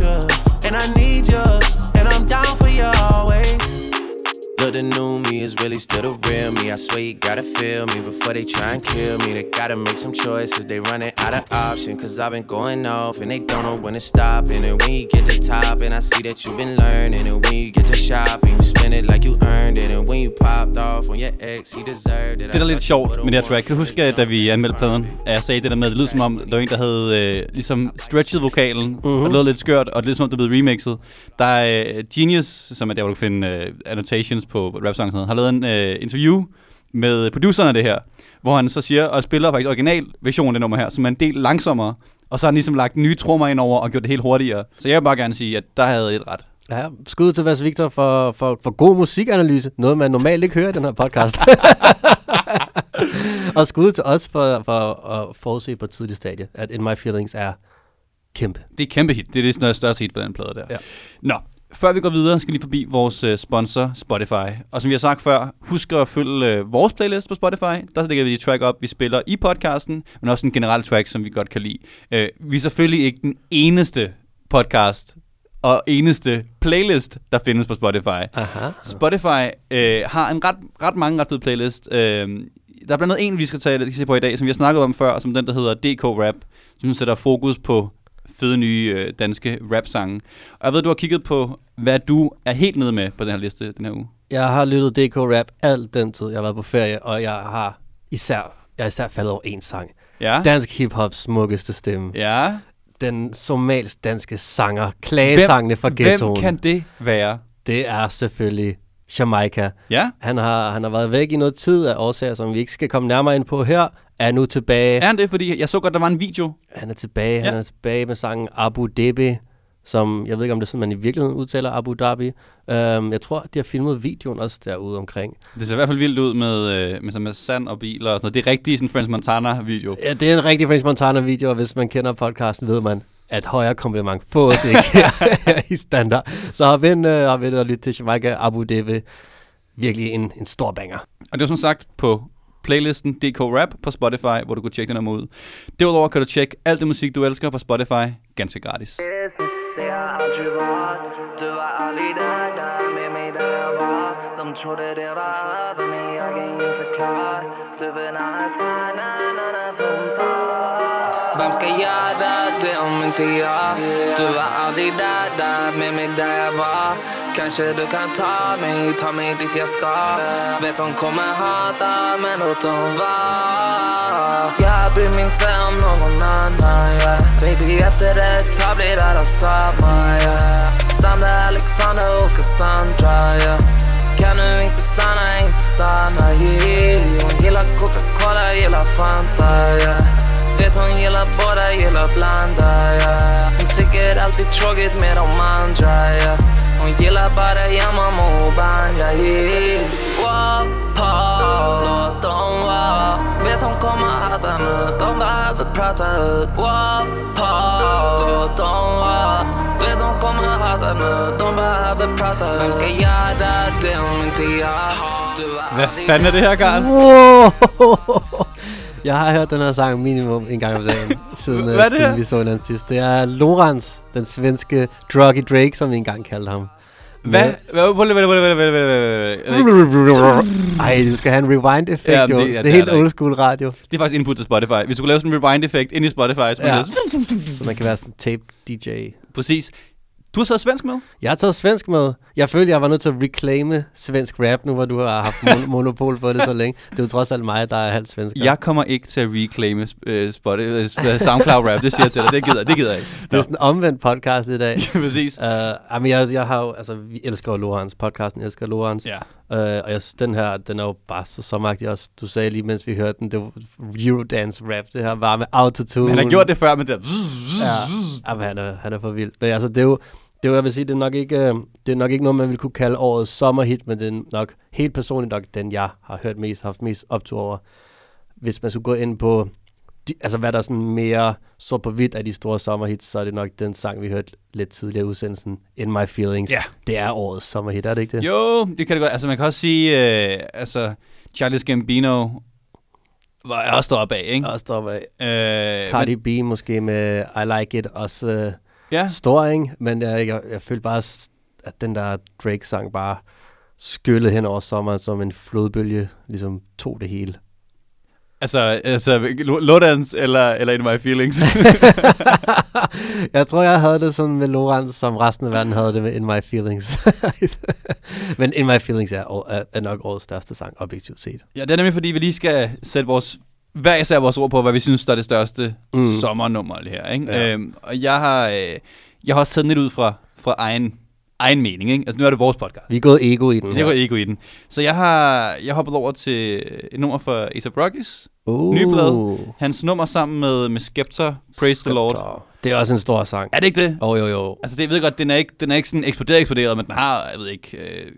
But the new me is really still the real me. I swear you gotta feel me before they try and kill me. They gotta make some choices, they running out of option. Cause I've been going off and they don't know when to stop. And then when you get to top, and I see that you've been learning. And when you get to shopping, you spend it like you earned it. And when you popped off on your ex, he deserved it.
Det, er lidt sjovt med det her track, kan du huske, at da vi anmeldte pladen, at jeg sagde det der med, at det lød som om, der var en, der havde øh, ligesom stretchet vokalen, mm-hmm. og det lød lidt skørt, og det lød som om, det blev remixet. Der er øh, Genius, som er der, hvor du kan finde øh, annotations på rap songs, har lavet en øh, interview med produceren af det her, hvor han så siger, og spiller faktisk original version af det nummer her, som er en del langsommere, og så har han ligesom lagt nye trommer ind over og gjort det helt hurtigere. Så jeg vil bare gerne sige, at der havde et ret.
Ja, skud til Vas Victor for, for, for god musikanalyse. Noget, man normalt ikke hører i den her podcast. og skud til os for, for at forudse på et tidligt stadie, at In My Feelings er kæmpe.
Det er kæmpe hit. Det er det største, største hit for den plade der.
Ja.
Nå, før vi går videre, skal vi lige forbi vores uh, sponsor Spotify. Og som vi har sagt før, husk at følge uh, vores playlist på Spotify. Der lægger vi de track op, vi spiller i podcasten, men også en generel track, som vi godt kan lide. Uh, vi er selvfølgelig ikke den eneste podcast og eneste playlist, der findes på Spotify.
Aha.
Spotify øh, har en ret, ret mange ret fede playlist. Øh, der er blandt andet en, vi skal tage vi skal se på i dag, som vi har snakket om før, som den, der hedder DK Rap, som sætter fokus på fede nye øh, danske rap-sange. Og jeg ved, du har kigget på, hvad du er helt nede med på den her liste den her uge.
Jeg har lyttet DK Rap alt den tid, jeg har været på ferie, og jeg har især, jeg er især faldet over en sang.
Ja?
Dansk hiphops smukkeste stemme.
ja.
Den somalisk danske sanger, klagesangene fra ghettoen.
hvem kan det være?
Det er selvfølgelig Jamaica.
Ja?
Han har, han har været væk i noget tid af årsager, som vi ikke skal komme nærmere ind på her. Er nu tilbage.
Er han det? Fordi jeg så godt, der var en video.
Han er tilbage.
Ja.
Han er tilbage med sangen Abu Dhabi, som jeg ved ikke, om det er sådan, man i virkeligheden udtaler Abu Dhabi. Um, jeg tror, de har filmet videoen også derude omkring.
Det ser i hvert fald vildt ud med, øh, med, sådan med sand og biler og sådan noget. Det er rigtig sådan Friends Montana-video.
Ja, det er en rigtig French Montana-video, og hvis man kender podcasten, ved man, at højere kompliment fås ikke i standard. Så har vi en, uh, har vi en at lytte til Jamaica Abu Dhabi. Virkelig en, en stor banger.
Og det var som sagt på playlisten DK Rap på Spotify, hvor du kan tjekke den her ud. Derudover kan du tjekke alt det musik, du elsker på Spotify, ganske gratis.
Det har aldrig Du var det Du. Hvem skal jeg det om inte jeg Du var aldrig der, der med mig, da jeg var Kanske du kan ta mig, ta mig dit jag ska Vet hon kommer hata, men låt hon vara Jag bryr mig inte om någon annan, yeah. Baby efter ett tag blir alla samma, yeah. Sandra, Alexander och Cassandra, yeah. Kan du inte stanna, inte stanna, yeah. Hon gillar Coca-Cola, gillar Fanta, yeah. Vet hon gillar båda, gillar blanda, yeah. Hon tycker allt är tråkigt med de andra, yeah. Gillar bara banja, yeah. Wow, pa, låt dem vara. Vet hon kommer hata nu, de behöver prata ut. Wow, pa, låt dem vara. Vet hon kommer hata nu, de behöver prata ut. Vem ska där, det om inte jag. Du
Hvad fanden er det her, Karl?
Wow! Jeg har hørt den her sang minimum en gang om dagen, siden,
Hvad
øh,
er det
siden vi så den sidst. Det er Lorenz, den svenske Druggy Drake, som vi engang kaldte ham.
Hvad?
Ej, du skal have en rewind-effekt,
Ja, det- ja,
det,
det
er helt old school radio,
Det er faktisk input til Spotify. Hvis du kunne lave sådan en rewind-effekt ind i Spotify, så
Ja. så man kan være sådan tape-DJ.
Præcis. Du har taget svensk med?
Jeg har taget svensk med. Jeg følte, jeg var nødt til at reclaime svensk rap, nu hvor du har haft mon- monopol på det så længe. Det er jo trods alt mig, der er halvt svensk.
Jeg kommer ikke til at reclaime uh, Spotify, uh, SoundCloud rap, det siger jeg til dig. Det gider, det gider jeg ikke.
Det er sådan en omvendt podcast i dag.
Præcis.
Uh, jamen, jeg, jeg har jo, altså, vi elsker jo Lorenz. Podcasten elsker Lorenz.
Ja.
Uh, og jeg, synes, den her, den er jo bare så sommeragtig også. Du sagde lige, mens vi hørte den, det var Eurodance rap. Det her var med autotune.
Men han har gjort det før med det.
Ja, jamen, han, er, han er for vild. Men altså, det er jo, det er jo, jeg vil sige, det er nok ikke, øh, det er nok ikke noget, man vil kunne kalde årets sommerhit, men det er nok helt personligt nok den, jeg har hørt mest, haft mest optur over. Hvis man skulle gå ind på, de, altså hvad der er sådan mere så på hvidt af de store sommerhits, så er det nok den sang, vi hørte lidt tidligere i udsendelsen, In My Feelings.
Ja.
Det er årets sommerhit, er det ikke det?
Jo, det kan det godt. Altså, man kan også sige, øh, altså, Charles Gambino var jeg også deroppe af, ikke?
Og står af.
Øh,
Cardi B måske med I Like It også øh,
ja.
stor, ikke? Men jeg, jeg, jeg følte bare, at den der Drake-sang bare skyllede hen over sommeren som en flodbølge, ligesom tog det hele.
Altså, altså Lodans eller, eller In My Feelings.
jeg tror, jeg havde det sådan med Lorenz, som resten af verden havde det med In My Feelings. Men In My Feelings er, er, er nok årets største sang, objektivt set.
ja, det er nemlig, fordi vi lige skal sætte vores, hver især vores ord på, hvad vi synes, der er det største
Mm.
mm. sommernummer her, ikke?
Ja.
Øhm, og jeg har, øh, jeg har også taget lidt ud fra, fra egen, egen mening, ikke? Altså, nu er det vores podcast.
Vi er gået ego i den
Jeg går ego i den. Så jeg har jeg hoppet over til et nummer fra A$AP Rockies.
Uh,
Nye blad. Hans nummer sammen med, med Skepta, Praise the Lord.
Skepta. Det er også en stor sang.
Er det ikke det?
Åh, oh, jo, jo.
Altså, det, jeg ved godt, den er ikke, den er ikke sådan eksploderet, eksploderet, men den har, jeg ved ikke, øh,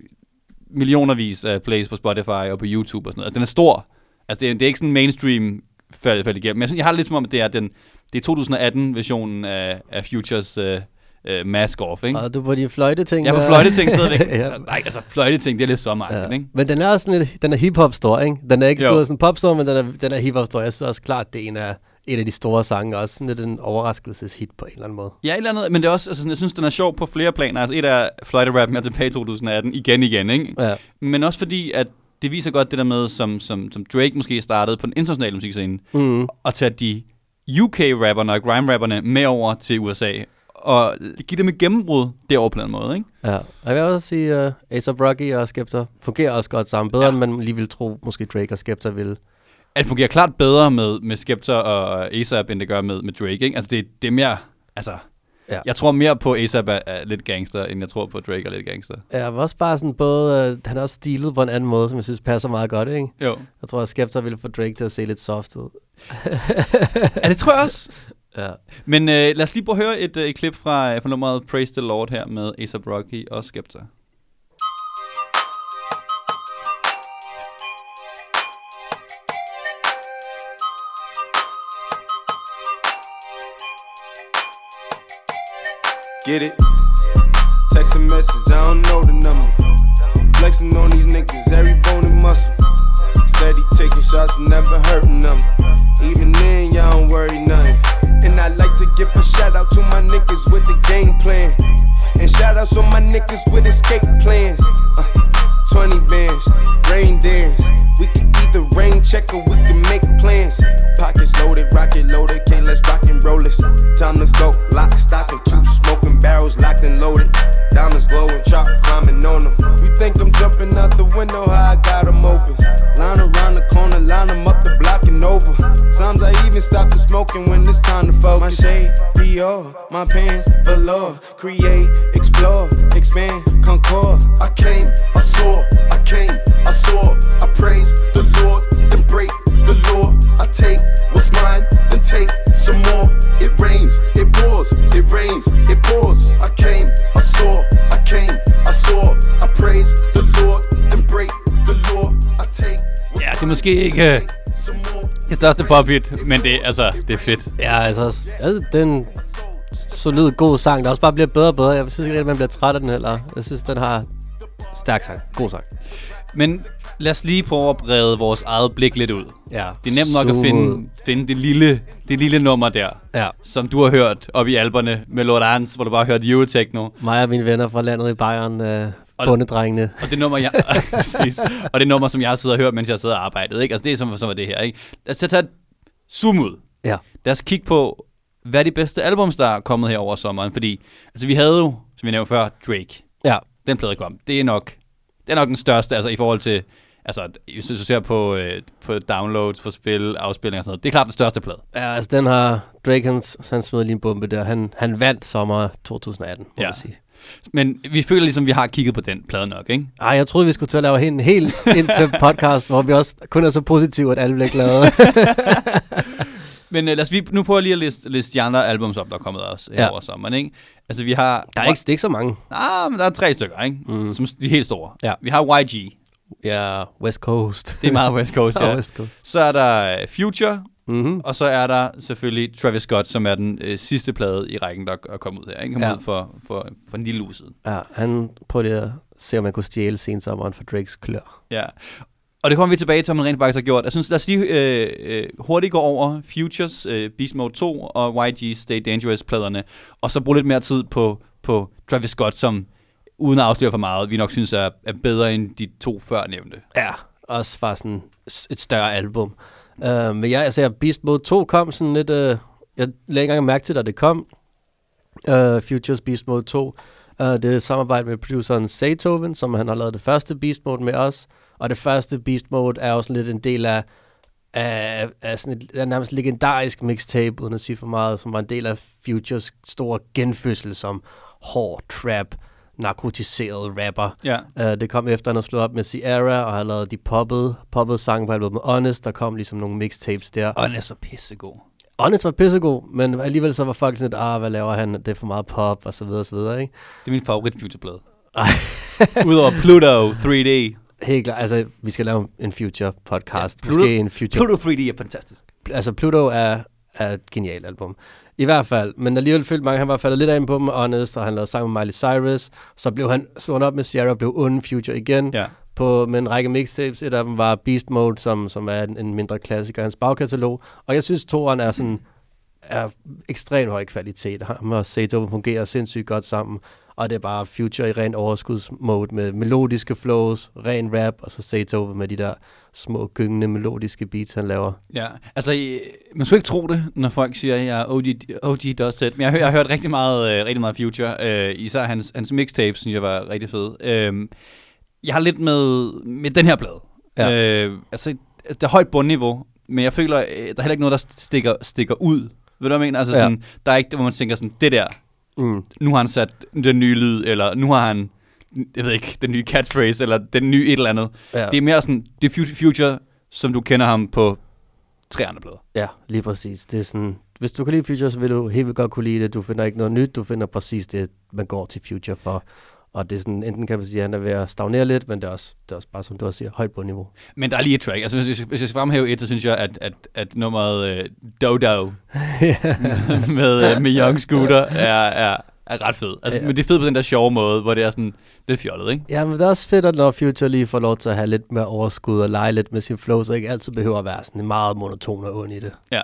millionervis af plays på Spotify og på YouTube og sådan noget. Altså, den er stor. Altså, det er, det er ikke sådan mainstream faldet, faldet igennem. Men jeg, synes, jeg har det lidt som om, at det er, den, det er 2018-versionen af, af Futures øh, øh, Mask Off, ikke?
Og du på de fløjteting.
Jeg er på fløjteting stadigvæk.
ja.
altså, nej, altså, fløjteting, det er lidt sommeragtigt,
Ja.
ikke?
Men den er også sådan lidt, den er hip-hop stor, ikke? Den er ikke
Jo.
gået sådan popstor, men den er, den er hip-hop stor. Jeg synes også klart, det er en af, en af de store sange, og også sådan lidt en overraskelseshit på en eller anden måde.
Ja, et eller andet, men det er også, altså, jeg synes, den er sjov på flere planer. Altså, et er Fløjte Rap med tilbage i 2018, igen igen, ikke?
Ja.
Men også fordi, at det viser godt det der med, som, som, som Drake måske startede på den internationale musikscene,
Mm.
at tage de UK-rapperne og grime-rapperne med over til USA, og give dem et gennembrud derovre på den måde, ikke?
Ja, og jeg vil også sige, uh, A$AP Rocky og Skepta fungerer også godt sammen. Bedre,
Ja.
ja. end man lige ville tro, måske Drake og Skepta ville.
At det fungerer klart bedre med, med Skepta og ASAP, end det gør med, med Drake, ikke? Altså, det, det er mere, altså...
Ja.
Jeg tror mere på ASAP er, er lidt gangster, end jeg tror på Drake er lidt gangster.
Jeg var også bare sådan både, uh, han er også stilet på en anden måde, som jeg synes passer meget godt, ikke?
Jo.
Jeg tror, at Skepta ville få Drake til at se lidt soft ud.
Ja, det tror jeg også.
Ja.
Men øh, lad os lige prøve at høre et, øh, et klip fra, øh, fra nummeret Praise the Lord her med A$AP Rocky og Skepta.
Get it? Text a message, I don't know the number. Flexing on these niggas, every bone and muscle. Steady taking shots, never hurting them. Even then, y'all don't worry nothing. And I like to give a shout out to my niggas with the game plan. And shout outs on my niggas with escape plans. Uh, 20 bands, rain dance. We can either rain check or we can make plans. Pockets loaded, rocket loaded, can't let's rock and roll this. Time to go, lock, stock, and two smoking barrels locked and loaded. Diamonds glowing, chop climbing on them. You think I'm jumping out the window, how I got 'em open. Line around the corner, line 'em up the block and over. Sometimes I even stop the smoking when it's time to focus. My shade, Dior, my pants, velour. Create, explore, expand, concord. I came, I saw, I came, I saw. I praise the Lord, then break the law. I take what's mine, then take some more. It rains, it pours, it rains, it pours. I came, I saw, I came, I saw. I praise the Lord, then break the law. I take what's
Ja, det er
mine,
måske ikke øh,
take some more.
det største pophit, men det, altså, det er fedt.
Ja, altså, altså det er en solid, god sang, der også bare bliver bedre og bedre. Jeg synes ikke, at man bliver træt af den heller. Jeg synes, den har stærk sang. God sang.
Men lad os lige prøve at brede vores eget blik lidt ud.
Ja.
Det er nemt nok at finde, finde det, lille, det lille nummer der,
Ja.
som du har hørt op i alberne med Lord Arns, hvor du bare har hørt Eurotechno.
Mig og mine venner fra landet i Bayern, øh,
Og-
bondedrengene.
Og det nummer, jeg, præcis, og det nummer, som jeg sidder og hørt, mens jeg sidder og arbejdet. Ikke? Altså det er som, som er det her. Ikke? Lad os tage et zoom ud.
Ja.
Lad os kigge på, hvad er de bedste albums, der er kommet her over sommeren. Fordi altså, vi havde jo, som vi nævnte før, Drake.
Ja.
Den plade kom. Det er nok, det er nok den største, altså i forhold til, altså hvis du ser på, øh, på downloads for spil, afspilninger og sådan noget. Det er klart den største plade.
Ja, altså den har Drake, han, han smed lige en bombe der. Han, han vandt sommer 2018, må
Ja.
man sige.
Men vi føler ligesom, vi har kigget på den plade nok, ikke?
Ej, jeg troede, vi skulle til at lave en helt ind til podcast, hvor vi også kun er så positive, at alle bliver glade.
Men øh, lad os vi nu prøve lige at liste, liste de andre albums op, der er kommet også
Ja.
over sommeren, ikke? Altså vi har...
Der er ikke, det er ikke så mange.
Ah, men der er tre stykker, ikke? Mm. Som de helt store.
Ja.
Vi har YG.
Ja, West Coast.
Det er meget West Coast, ja.
West Coast.
Så er der øh, Future,
Mm-hmm.
og så er der selvfølgelig Travis Scott, som er den øh, sidste plade i rækken, der er kommet ud her. Ikke? Kom
Ja.
ud for, for, for en lille uge siden.
Ja, han prøvede at se, om man kunne stjæle sensommeren for Drakes klør.
Ja. Og det kommer vi tilbage til, om man rent faktisk har gjort. Jeg synes, lad os lige øh, øh, hurtigt gå over Futures, øh, Beast Mode 2 og YG Stay Dangerous-pladerne, og så bruge lidt mere tid på, på Travis Scott, som uden at afsløre for meget, vi nok synes er, er bedre end de to før nævnte.
Ja, også fra sådan et større album. Uh, men jeg, altså, Beast Mode 2 kom sådan lidt... Uh, jeg lagde ikke engang mærke til, at det kom. Uh, Futures Beast Mode 2. Uh, det er et samarbejde med produceren Beethoven, som han har lavet det første Beast Mode med os. Og det første Beast Mode er også lidt en del af, af, af sådan et af nærmest legendarisk mixtape, uden at sige for meget, som var en del af Futures store genfødsel som hård trap, narkotiseret rapper.
Ja.
Uh, det kom efter, at han havde slået op med Sierra, og havde lavet de poppede, poppede sange på albumet Honest. Der kom ligesom nogle mixtapes der.
Den er pissegod.
Honest var pissegod, men alligevel så var folk sådan lidt, ah, hvad laver han? Det er for meget pop, og så videre, og så videre, ikke?
Det er min favorit Future-plade. Udover Pluto 3D.
Helt klart, altså, vi skal lave en future podcast.
Ja, Pluto-
Måske en future...
Pluto 3D er fantastisk.
Altså, Pluto er, er et genialt album. I hvert fald, men alligevel følte mange, han var faldet lidt af på dem, Honest, og han lavede sammen med Miley Cyrus. Så blev han slået op med Sierra og blev ond Future igen.
Ja.
på, med en række mixtapes. Et af dem var Beast Mode, som, som er en, en mindre klassiker i hans bagkatalog. Og jeg synes, toeren er sådan er ekstremt høj kvalitet. Ham og Sato fungerer sindssygt godt sammen. Og det er bare Future i ren overskudsmode med melodiske flows, ren rap, og så Sato med de der små gyngende melodiske beats, han laver.
Ja, altså, man skulle ikke tro det, når folk siger, at jeg er OG, OG Dusted. Men jeg jeg har hørt rigtig meget, øh, rigtig meget Future. Øh, især hans, hans mixtapes, synes jeg var rigtig fed. Øh, jeg har lidt med, med den her plade.
Ja.
Øh, altså, det er højt bundniveau, men jeg føler, øh, der er heller ikke noget, der stikker, stikker ud. Ved du, hvad jeg mener? Altså,
Ja.
sådan, der er ikke det, hvor man tænker sådan, det der,
Mm.
nu har han sat den nye lyd, eller nu har han, jeg ved ikke, den nye catchphrase, eller den nye et eller andet.
Ja.
Det er mere sådan, det er Future, som du kender ham på tre andre plader.
Ja, lige præcis. Det er sådan, hvis du kan lide Future, så vil du helt vildt godt kunne lide det. Du finder ikke noget nyt, du finder præcis det, man går til Future for. Og det er sådan, enten kan man sige, at han er ved at stagnere lidt, men det er også, det er også bare, som du også siger, højt på niveau.
Men der er lige et track. Altså, hvis jeg, hvis jeg skal fremhæve et, så synes jeg, at, at, at nummeret uh, Dodo med, uh, med Young Scooter er, er, er ret fed. Altså,
Ja.
Men det er fedt på den der sjove måde, hvor det er sådan lidt fjollet, ikke?
Ja, men det er også fedt, at når Future lige får lov til at have lidt mere overskud og lege lidt med sin flow, så ikke altid behøver at være sådan meget monoton og ond i det.
Ja.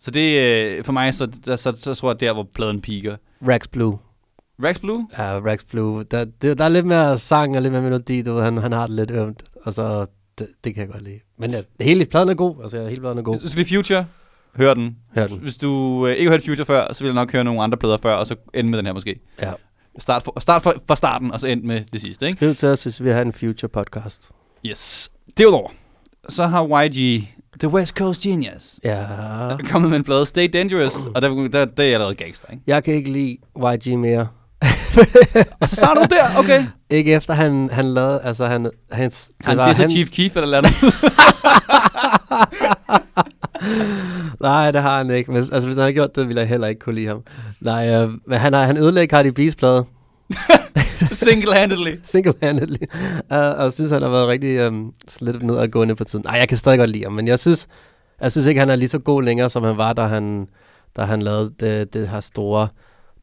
Så det øh, for mig, så, der, så, så tror jeg, der hvor pladen piker.
Rax Blue.
Rex Blue?
Ja, Rax Blue. Der, det, der er lidt mere sang og lidt mere melodi, du ved, han, han har det lidt ømt, og så, det, det kan jeg godt lide. Men ja, hele pladen er god, altså hele pladen er god.
Så vi Future. Hør den.
Hør den.
Hvis du øh, ikke har hørt Future før, så vil jeg nok høre nogle andre plader før, og så ende med den her måske.
Ja.
Start, for, start fra, fra starten, og så end med det sidste, ikke?
Skriv til os, hvis vi har en Future podcast.
Yes. Derudover, så har YG The West Coast Genius
Ja.
kommet med en plade, Stay Dangerous, og der, der, der er jeg allerede gangster, ikke?
Jeg kan ikke lide YG mere.
Og så starter du der, okay.
Ikke efter han, han lavede, altså han, hans,
Han det så Chief Keef eller andet.
Nej, det har han ikke. Men, altså, hvis han havde gjort det, ville jeg heller ikke kunne lide ham. Nej, øh, men han, har, han ødelægger Cardi B's plade.
Single-handedly.
Single-handedly. Uh, og jeg synes, han har været rigtig um, lidt nedadgående på tiden. Nej, jeg kan stadig godt lide ham, men jeg synes, jeg synes ikke, han er lige så god længere, som han var, da han, da han lavede det, det her store,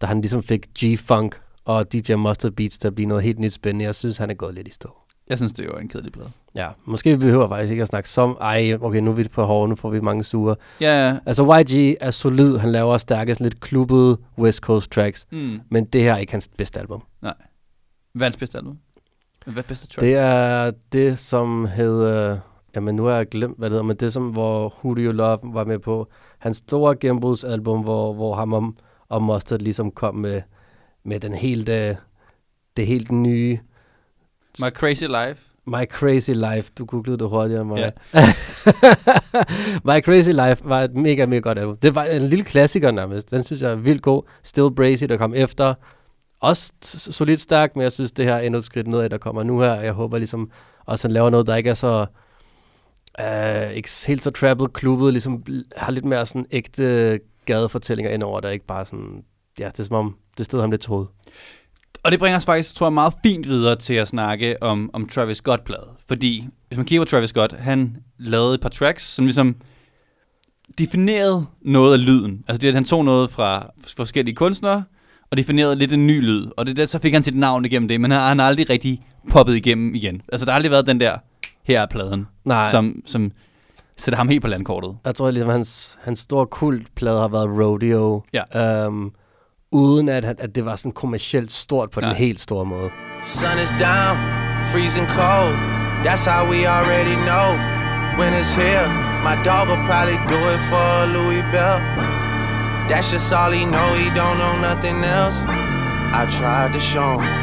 da han ligesom fik G-Funk og DJ Mustard Beats til at blive noget helt nyt spændende. Jeg synes, han er gået lidt i stå.
Jeg synes, det er jo en kedelig plade.
Ja, måske vi behøver faktisk ikke at snakke som... Ej, okay, nu er vi for hårde, nu får vi mange sure.
Ja, ja.
Altså, YG er solid. Han laver stærkest lidt klubbede West Coast tracks.
Mm.
Men det her er ikke hans bedste album.
Hvad er hans bedste album? Hvad er bedste track?
Det er det, som hedder... Jamen, nu har jeg glemt, hvad det hedder, men det som, hvor Who Do You Love var med på. Hans store gennembrudsalbum, hvor, hvor ham og, og Mustard ligesom kom med, med den helt, øh, det helt nye
My Crazy Life.
My Crazy Life. Du googlede det hurtigere end mig.
Ja.
My Crazy Life var et mega, mega godt album. Det var en lille klassiker nærmest. Den synes jeg er vildt god. Still Brazy, der kom efter. Også solidt stærk, men jeg synes, det her er endnu et skridt nedad, der kommer nu her. Jeg håber ligesom også, han laver noget, der ikke er så... Uh, ikke helt så trappet klubbet, ligesom har lidt mere sådan ægte gadefortællinger indover, der ikke bare sådan... Ja, det er som om, det stod ham lidt til hovedet.
Og det bringer os faktisk, tror jeg, meget fint videre til at snakke om, om Travis Scott-plade. Fordi hvis man kigger på Travis Scott, han lavede et par tracks, som ligesom definerede noget af lyden. Altså det, at han tog noget fra forskellige kunstnere, og definerede lidt en ny lyd. Og det der, så fik han sit navn igennem det, men han, han har aldrig rigtig poppet igennem igen. Altså der har aldrig været den der, her er pladen,
Nej.
som, som sætter ham helt på landkortet.
Jeg tror ligesom, hans, hans store kultplade har været Rodeo.
Ja.
Um, uden at, han- at det var sådan kommercielt stort på
Nej.
den helt store måde.
Sun is down, freezing cold. That's how we already know. When it's here, my dog will probably do it for Louis Bell. That's just all he know, he don't know nothing else. I tried to show him.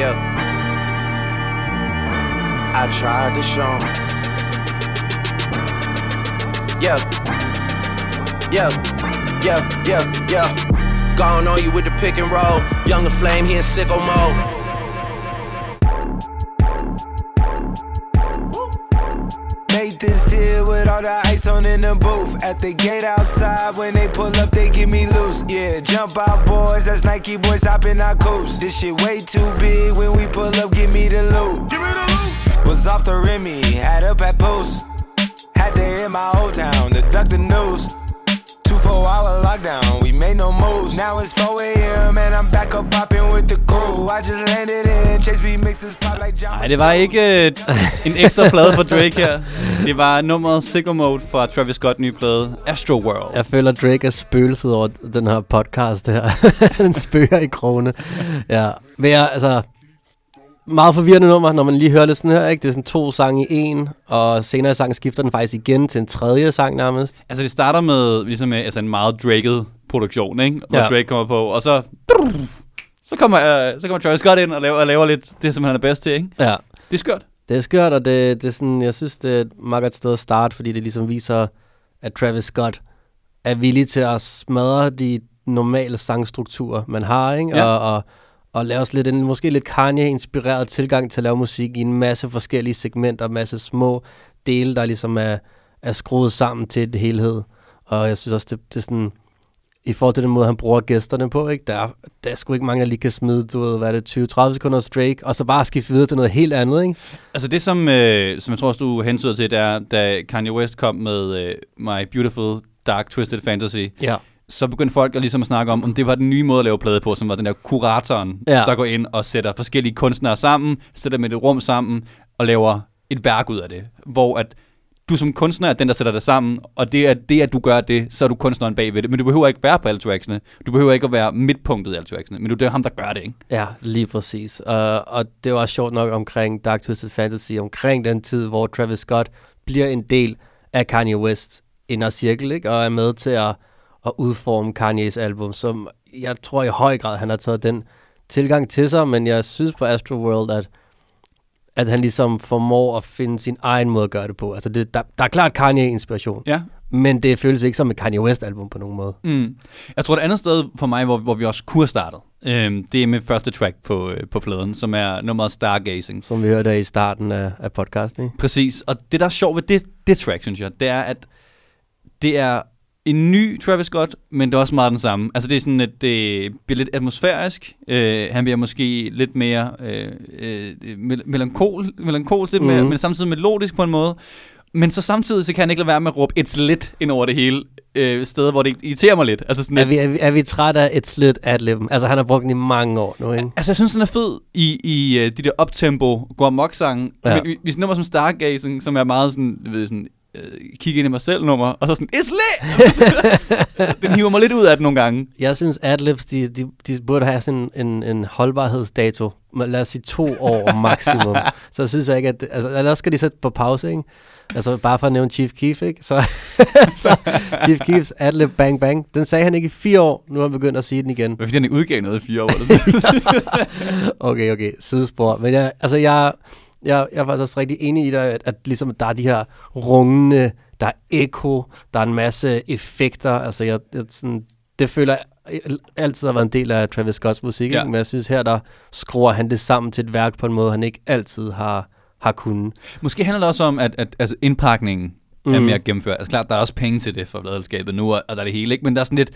Yeah. I tried to show him. Yeah. Yeah. Yeah, yeah, yeah. Gone on you with the pick and roll. Younger flame, he in sicko mode.
Made this here with all the ice on in the booth. At the gate outside, when they pull up, they give me loose. Yeah, jump out, boys. That's Nike boys hopping our coops. This shit way too big. When we pull up, give me the loot. Was off the Remy, had up at post. Had to hit my old town to duck the news. Two four hour lockdown, we made no moves. Now it's 4 a.m. and I'm back up popping with the crew. I just landed in Chase B mixes pop like John.
Nej, det var ikke øh, en ekstra plade for Drake her. Det var nummeret Sicko Mode fra Travis Scott nye plade, Astro World.
Jeg føler, Drake er spøgelset over den her podcast her. Han spøger i krone. Ja. Men jeg, altså, meget forvirrende nummer, når man lige hører det sådan her, ikke? Det er sådan to sange i en, og senere i sangen skifter den faktisk igen til en tredje sang nærmest.
Altså, det starter med ligesom med, altså en meget Drake'et produktion, ikke? Hvor
ja.
Drake kommer på, og så... Så kommer, øh, så kommer Travis Scott ind og laver, og laver lidt det, som han er bedst til, ikke?
Ja.
Det er skørt.
Det er skørt, og det, det er sådan, jeg synes, det er et meget godt sted at starte, fordi det ligesom viser, at Travis Scott er villig til at smadre de normale sangstrukturer, man har, ikke?
Ja.
Og, og, og lave også lidt en, måske lidt Kanye-inspireret tilgang til at lave musik i en masse forskellige segmenter, en masse små dele, der ligesom er, er skruet sammen til et helhed. Og jeg synes også, det, det er sådan, i forhold til den måde, han bruger gæsterne på, ikke? Der, er- der er sgu ikke mange, der lige kan smide, du ved, hvad er det, 20-30 sekunder Drake, og så bare skifte videre til noget helt andet, ikke?
Altså det, som, øh, som jeg tror, du hensyder til, det er, da Kanye West kom med øh, My Beautiful Dark Twisted Fantasy,
Ja.
Så begyndte folk at, ligesom at snakke om, om det var den nye måde at lave plade på, som var den der kuratoren,
Ja.
der går ind og sætter forskellige kunstnere sammen, sætter dem i et rum sammen, og laver et værk ud af det. Hvor at du som kunstner er den, der sætter det sammen, og det er det, at du gør det, så er du kunstneren bagved det. Men du behøver ikke være på alle tracksene. Du behøver ikke at være midtpunktet i alle tracksene, men du er ham, der gør det, ikke?
Ja, lige præcis. Uh, og det var sjovt nok omkring Dark Twisted Fantasy, omkring den tid, hvor Travis Scott bliver en del af Kanye West inner cirkel, ikke? og er med til at, at udforme Kanyes album, som jeg tror i høj grad, han har taget den tilgang til sig, men jeg synes på Astro World, at at han ligesom formår at finde sin egen måde at gøre det på. Altså, det, der, der er klart Kanye-inspiration,
Ja.
men det føles ikke som et Kanye West-album på nogen måde.
Mm. Jeg tror, et andet sted for mig, hvor, hvor vi også kunne have startet, øhm, det er med første track på, øh, på pladen, som er nummeret Stargazing.
Som vi hørte i starten af, af podcasten. Ikke?
Præcis, og det der er sjovt ved det, det track, synes jeg, det er, at det er en ny Travis Scott, men det er også meget den samme. Altså det er sådan, at det bliver lidt atmosfærisk. Øh, han bliver måske lidt mere øh, øh, mel- melankol, melankolsk, lidt mere,
Mhm.
men samtidig melodisk på en måde. Men så samtidig så kan han ikke lade være med at råbe It's lit ind over det hele. øh, steder, hvor det irriterer mig lidt. Altså, sådan,
Er vi, er vi, er vi træt af et slit adlib? Altså, han har brugt den i mange år nu, ikke?
Altså, jeg synes, den er fed i, i uh, de der uptempo, går amok sange.
Ja.
Men hvis nummer som Stargazing, som er meget sådan, ved, sådan uh, kigge ind i mig selv nummer, og så sådan, it's lit! den hiver mig lidt ud af det nogle gange.
Jeg synes, adlibs, de, de, de burde have sådan en, en holdbarhedsdato. Lad os sige to år maksimum. så synes jeg ikke, at... Altså, ellers skal de sætte på pause, ikke? Altså, bare for at nævne Chief Keef, ikke? Så, så Chief Keefs adlib Bang Bang, den sagde han ikke i fire år. Nu har han begyndt at sige den igen.
Men fordi han ikke udgav noget i fire år. Eller.
Okay, okay, sidespor. Men jeg, altså, jeg, jeg, jeg er faktisk også rigtig enig i dig, at, at ligesom, der er de her rungende, der er eko, der er en masse effekter. Altså, jeg, jeg sådan, det føler jeg altid har været en del af Travis Scotts musik,
Ja.
men jeg synes her, der skruer han det sammen til et værk på en måde, han ikke altid har, har kunnet.
Måske handler det også om, at, at altså, indpakningen mm. er mere gennemført. Altså klart, der er også penge til det for pladselskabet nu, og og der er det hele, ikke? Men der er sådan lidt...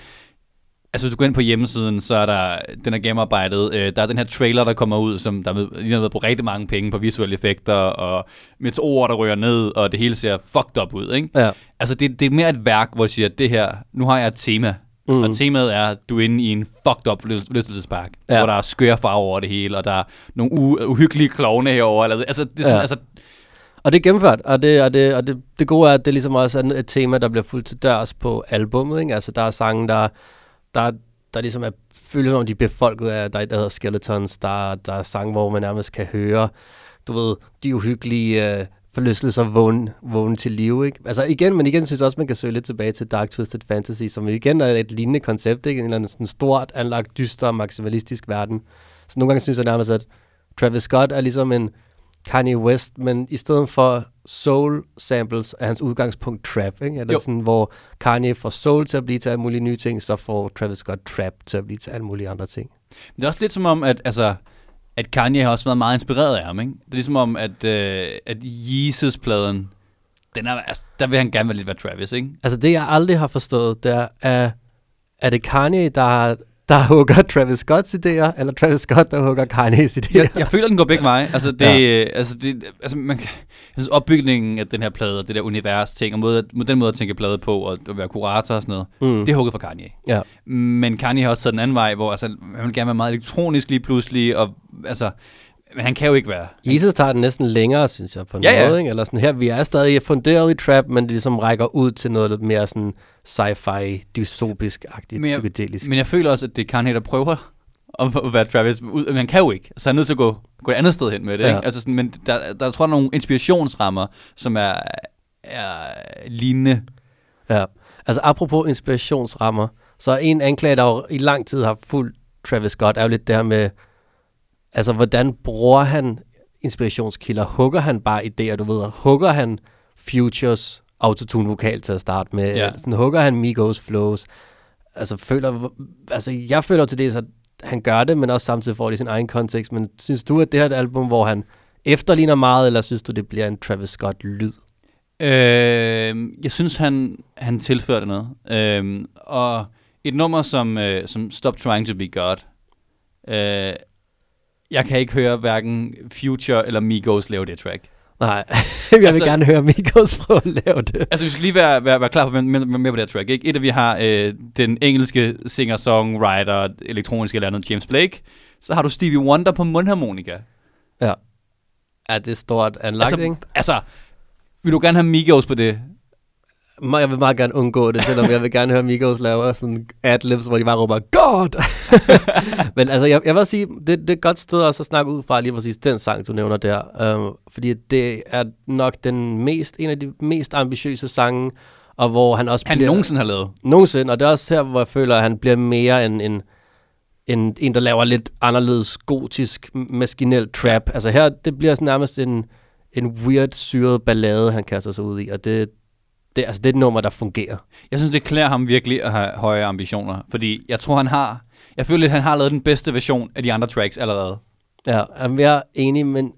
Altså, hvis du går ind på hjemmesiden, så er der, den er gennemarbejdet. Øh, der er den her trailer, der kommer ud, som der er lige har på rigtig mange penge på visuelle effekter, og meteorer, der rører ned, og det hele ser fucked up ud, ikke?
Ja.
Altså, det, det er mere et værk, hvor jeg siger, det her, nu har jeg et tema, mm. Og temaet er, at du er inde i en fucked up lystelsespark, ja. Hvor der er skøre farver over det hele, og der er nogle u- uhyggelige klovne herovre. Eller, altså, det er sådan. Ja. altså,
Og det er gennemført, og det, og det, og det, det gode er, at det ligesom også er et tema, der bliver fuldt til dørs på albummet. Ikke? Altså, der er sange, der, der, der ligesom er, føles som om, de er befolket af, der, der hedder Skeletons. Der, der er sang, hvor man nærmest kan høre, du ved, de uhyggelige øh, forlystelser vågne, vågne til live. Ikke? Altså igen, men igen synes jeg også, man kan søge lidt tilbage til Dark Twisted Fantasy, som igen er et lignende koncept. Ikke? En eller anden sådan stort, anlagt, dyster, maksimalistisk verden. Så nogle gange synes jeg nærmest, at Travis Scott er ligesom en Kanye West, men i stedet for soul samples er hans udgangspunkt trap, ikke? Eller
Jo.
sådan, hvor Kanye får soul til at blive til alle mulige nye ting, så får Travis Scott trap til at blive til alle mulige andre ting.
Det er også lidt som om, at, altså, at Kanye har også været meget inspireret af ham, ikke? Det er ligesom om, at, øh, at Jesus-pladen, den er, altså, der vil han gerne være lidt være Travis, ikke?
Altså det, jeg aldrig har forstået, det er, er, er det Kanye, der, der hugger Travis Scotts idéer, eller Travis Scott, der hugger Kanye's idéer?
Jeg, jeg føler, den går begge veje. Altså, det, ja. altså, det, altså man, jeg synes, opbygningen af den her plade, og det der univers ting, og måde, den måde at tænke plade på, og at være kurator og sådan noget, mm. det er hugget fra Kanye.
Ja.
Men Kanye har også taget den anden vej, hvor altså, han vil gerne være meget elektronisk lige pludselig, og altså, men han kan jo ikke være.
Jesus tager den næsten længere, synes jeg, på en
Ja, ja.
måde. Ikke? Eller sådan her, vi er stadig funderet i trap, men det ligesom rækker ud til noget lidt mere sådan sci-fi, dystopisk-agtigt,
Men jeg-
psykedelisk.
Men jeg føler også, at det Kanye, der prøver at være Travis. ud- Men han kan jo ikke, så han er nødt til at gå, gå et andet sted hen med det.
Ja.
Ikke? Altså sådan, men der, der tror jeg nogle inspirationsrammer, som er, er lignende.
Ja, altså apropos inspirationsrammer, så en anklage, der jo i lang tid har fulgt Travis Scott, er jo lidt det her med, altså hvordan bruger han inspirationskilder? Hugger han bare idéer, du ved? Hugger han Futures autotune-vokal til at starte med?
Ja.
Sådan, hugger han Migos flows? Altså, føler, altså jeg føler til det, at han gør det, men også samtidig får det i sin egen kontekst. Men synes du, at det her er et album, hvor han efterligner meget, eller synes du, det bliver en Travis Scott-lyd?
Øh, jeg synes, han, han tilførte noget. Øh, og et nummer som, øh, som Stop Trying to Be God, øh, jeg kan ikke høre hverken Future eller Migos lave det track.
Nej, jeg vil
Altså-
gerne høre Migos prøve at lave det.
Altså, vi skal lige være, være, være klar på, med, med, med på det her track. Ikke? Et af vi har øh, den engelske singer-songwriter, elektronisk eller andet, James Blake. Så har du Stevie Wonder på mundharmonika.
Ja. Ja, det er stort anlagt,
Altså,
ikke?
altså, vil du gerne have Migos på det?
Jeg vil meget gerne undgå det, selvom jeg vil gerne høre Migos lave sådan adlibs, hvor de bare råber, God! Men altså, jeg, jeg vil sige, det, det er et godt sted også at snakke ud fra lige præcis den sang, du nævner der. Um, fordi det er nok den mest, en af de mest ambitiøse sange, og hvor han også
Han
bliver...
nogensinde har lavet.
Nogensinde, og det er også her, hvor jeg føler, at han bliver mere en, en, en, en der laver lidt anderledes gotisk, maskinel trap. Altså her, det bliver sådan nærmest en, en weird, syret ballade, han kaster sig ud i, og det, det, altså, det er et nummer, der fungerer.
Jeg synes, det klæder ham virkelig at have høje ambitioner. Fordi jeg tror, han har... Jeg føler lidt, han har lavet den bedste version af de andre tracks allerede.
Ja, jamen, jeg er enig, men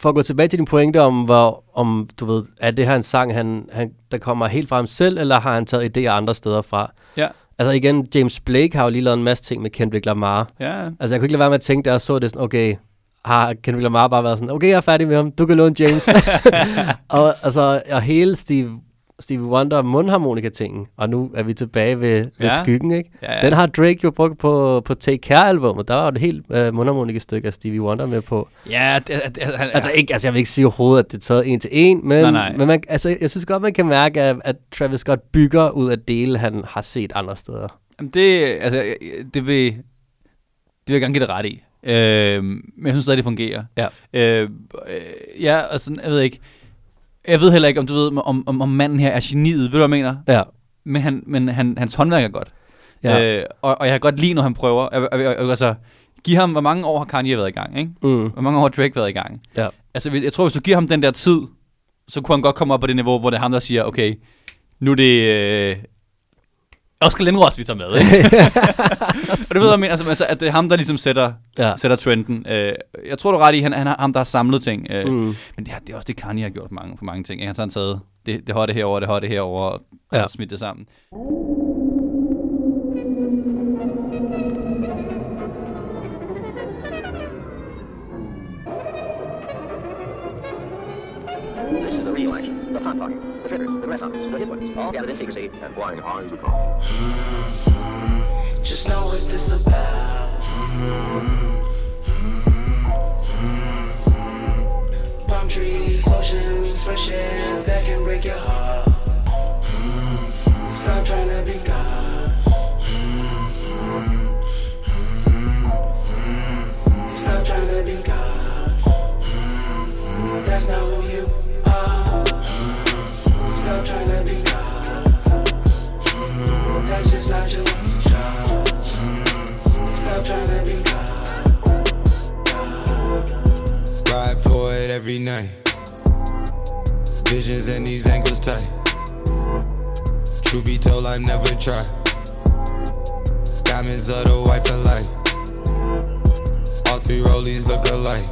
for at gå tilbage til din pointe om, hvor, om du ved, er det her en sang, han, han, der kommer helt fra ham selv, eller har han taget idéer andre steder fra?
Ja.
Altså igen, James Blake har jo lige lavet en masse ting med Kendrick Lamar.
Ja.
Altså jeg kunne ikke lade være med at tænke, da jeg så det sådan, okay, har Kendrick Lamar bare været sådan, okay, jeg er færdig med ham, du kan låne James. og altså, og hele Steve, Stevie Wonder mundharmonika-tingen, og nu er vi tilbage ved, ved
Ja.
skyggen, ikke?
Ja, ja.
Den har Drake jo brugt på, på Take Care-albummet. Der var et helt øh, mundharmonika-stykke af Stevie Wonder med på.
Ja, det, det, han,
Altså, ikke, altså, jeg vil ikke sige overhovedet, at det er taget en til en, men,
Nej, nej.
men man, altså, jeg synes godt, man kan mærke, at, at Travis Scott bygger ud af dele, han har set andre steder.
Jamen, det, altså, det vil, det vil jeg gerne give det ret i. Øh, men jeg synes stadig, det fungerer.
Ja.
Øh, øh, ja, altså, jeg ved ikke. Jeg ved heller ikke, om du ved, om, om, om manden her er geniet. Ved du, hvad jeg mener?
Ja.
Men, han, men han, hans håndværk er godt.
Ja.
Øh, og, og jeg kan godt lide, når han prøver. Jeg, jeg, altså, giv ham, hvor mange år har Kanye været i gang, ikke?
Mm.
Hvor mange år har Drake været i gang?
Ja.
Altså, jeg tror, hvis du giver ham den der tid, så kunne han godt komme op på det niveau, hvor det er ham, der siger, okay, nu er det øh, Oscar Lindros, vi tager med, ikke? og du ved, jeg mener, altså, altså, at det er ham, der ligesom sætter,
Ja.
sætter trenden. Øh, jeg tror, du er ret i, han, han er ham, der har samlet ting. Øh,
Mm.
Men det, er- det er også det, Kanye har gjort på mange, på mange ting. Ikke? Han har sådan taget det, det hotte herover, det hotte herover og
Ja.
ja. smidt det sammen.
Just know what this about. Palm trees, oceans, fresh air that can break your heart. Stop trying to be God. Stop trying to be God. That's not who you are. Ride for it every night. Visions and these ankles tight. Truth be told, I never try. Diamonds of the white for life. All three rollies look alike.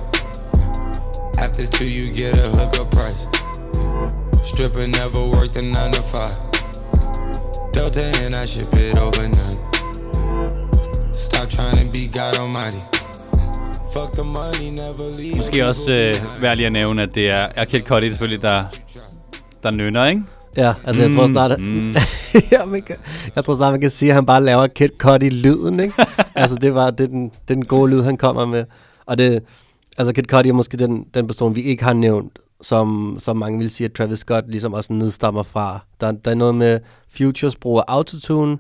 After two, you get a hookup price. Stripper never worked a nine to five. Delta and I ship it overnight. Stop trying to be God Almighty. Fuck the money, never leave.
Måske også øh, værd lige at nævne, at det er, er Kid Cudi selvfølgelig, der, der nynner, ikke?
Ja, altså jeg tror
Mm,
snart, at,
mm.
ja, man kan, jeg tror snart, man kan sige, at han bare laver Kid Cudi-lyden, ikke? altså det var det er den, det er den gode lyd, han kommer med. Og det, altså Kid Cudi er måske den, den person, vi ikke har nævnt, som, som mange vil sige, at Travis Scott ligesom også nedstammer fra. Der, der er noget med Futures brug af autotune,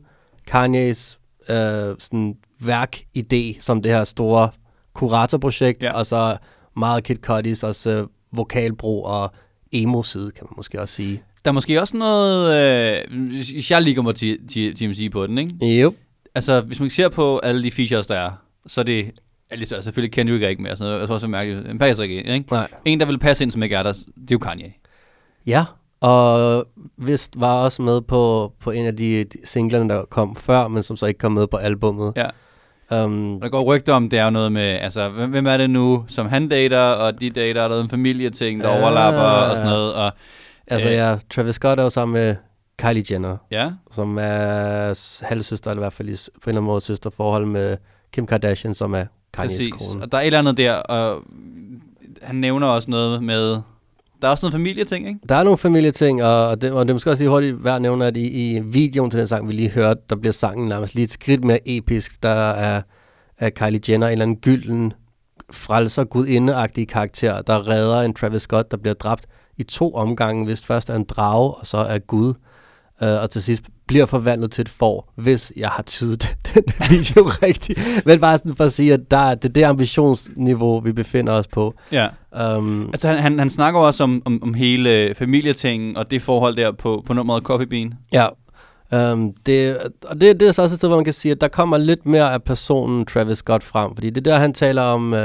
Kanye's øh, sådan værkidé, som det her store kuratorprojekt,
Ja.
og så meget Kid Cudis også øh, vokalbrug og emo-side, kan man måske også sige.
Der er måske også noget, øh, jeg lige kommer til TMC på den, ikke?
Jo.
Altså, hvis man ser på alle de features, der er, så er det, altså så er selvfølgelig Kendrick er ikke mere, sådan noget. jeg tror også, er mærkeligt, en passer ikke, ind, ikke?
Nej.
En, der vil passe ind, som ikke er der, det er jo Kanye.
Ja, og vist var også med på, på en af de, singlerne, der kom før, men som så ikke kom med på albummet.
Ja.
Um,
Der går rygter om, det er jo noget med, altså, hvem, hvem er det nu, som han dater, og de dater, er der en familieting, der
Ja.
overlapper og sådan noget, og
altså
Øh.
ja, Travis Scott er jo sammen med Kylie Jenner,
ja,
som er halvsøster, eller i hvert fald i, på en eller anden måde søsterforhold med Kim Kardashian, som er Kanye's
præcis.
kone.
Og der er et eller andet der, og han nævner også noget med, der er også noget familieting, ikke?
Der er nogle familieting, og, og, det, og det er måske også lige hurtigt værd at nævne, at i, i videoen til den sang, vi lige hørte, der bliver sangen nærmest lige et skridt mere episk. Der er, er Kylie Jenner en eller anden gylden, frelser gudindeagtig karakter, der redder en Travis Scott, der bliver dræbt i to omgange, hvis først er en drage, og så er Gud. Uh, og til sidst bliver forvandlet til et får, hvis jeg har tydet den video rigtigt. Men bare sådan for at sige, at der, det er det ambitionsniveau, vi befinder os på.
Ja.
Um,
Altså, han, han, han snakker også om, om, om hele familietingen, og det forhold der på, på nummeret Coffee Bean.
Ja, um, det, og det, det er så også et sted, hvor man kan sige, at der kommer lidt mere af personen Travis Scott frem, fordi det er der, han taler om, uh,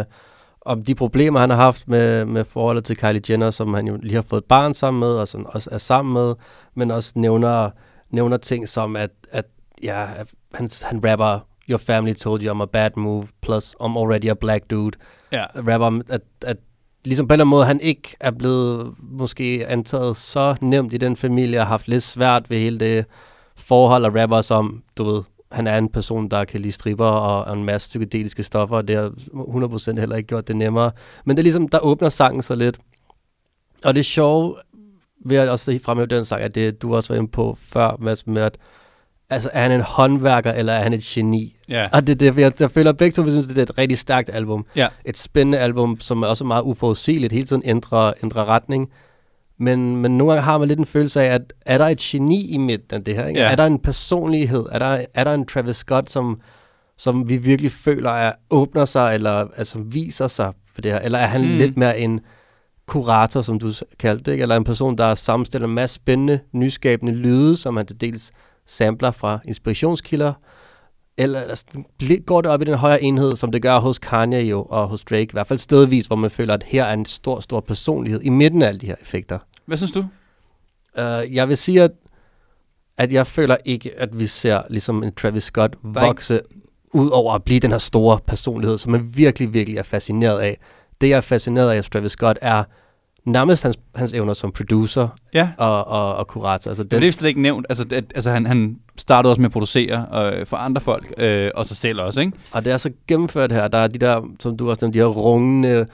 om de problemer, han har haft med, med forholdet til Kylie Jenner, som han jo lige har fået et barn sammen med, og sådan også er sammen med, men også nævner, nævner ting som, at, at ja, han, han rapper, Your family told you I'm a bad move, plus I'm already a black dude.
Ja.
Rapper om, at, at ligesom på en eller anden måde, han ikke er blevet måske antaget så nemt i den familie, og har haft lidt svært ved hele det forhold, og rapper som, du ved, han er en person, der kan lide stripper og, og en masse psykedeliske stoffer, og det har 100% heller ikke gjort det nemmere. Men det er ligesom, der åbner sangen så lidt. Og det sjove vil jeg også fremhæve den sang, at det du også var inde på før, Mads, med at altså, er han en håndværker, eller er han et geni?
Ja.
Og det, det, jeg, jeg føler begge to, vi synes, det er et rigtig stærkt album.
Ja.
Et spændende album, som er også meget uforudsigeligt, hele tiden ændrer, ændrer retning. Men, men nogle gange har man lidt en følelse af, at er der et geni i midten af det her? Ikke?
Ja.
Er der en personlighed? Er der, er der en Travis Scott, som, som vi virkelig føler er, åbner sig, eller altså, viser sig for det her? Eller er han
Mm.
lidt mere en kurator, som du kaldte det, ikke? eller en person, der sammenstiller en masse spændende, nyskabende lyde, som han til dels sampler fra inspirationskilder, eller altså, går det op i den højere enhed, som det gør hos Kanye jo, og hos Drake, i hvert fald stedvis, hvor man føler, at her er en stor, stor personlighed i midten af alle de her effekter.
Hvad synes du?
Uh, jeg vil sige, at, at jeg føler ikke, at vi ser ligesom en Travis Scott
er ikke-
vokse ud over at blive den her store personlighed, som man virkelig, virkelig er fascineret af. Det, jeg er fascineret af hos Travis Scott, er nærmest hans, hans evner som producer
Ja.
og, og, og kurator. Altså
Det er
den,
det slet ikke nævnt. Altså, at, altså han, han startede også med at producere øh, for andre folk, øh, og sig selv også, ikke?
Og det er så gennemført her. Der er de der, som du også nævnte, de her rungende,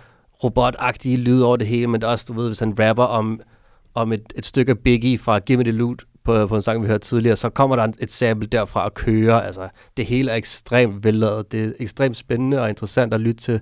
robotagtige lyde over det hele, men der er også, du ved, hvis han rapper om, om et, et stykke Biggie fra Give Me the Loot på, på en sang, vi hørte tidligere, så kommer der et sample derfra at køre. Altså, det hele er ekstremt velladet. Det er ekstremt spændende og interessant at lytte til.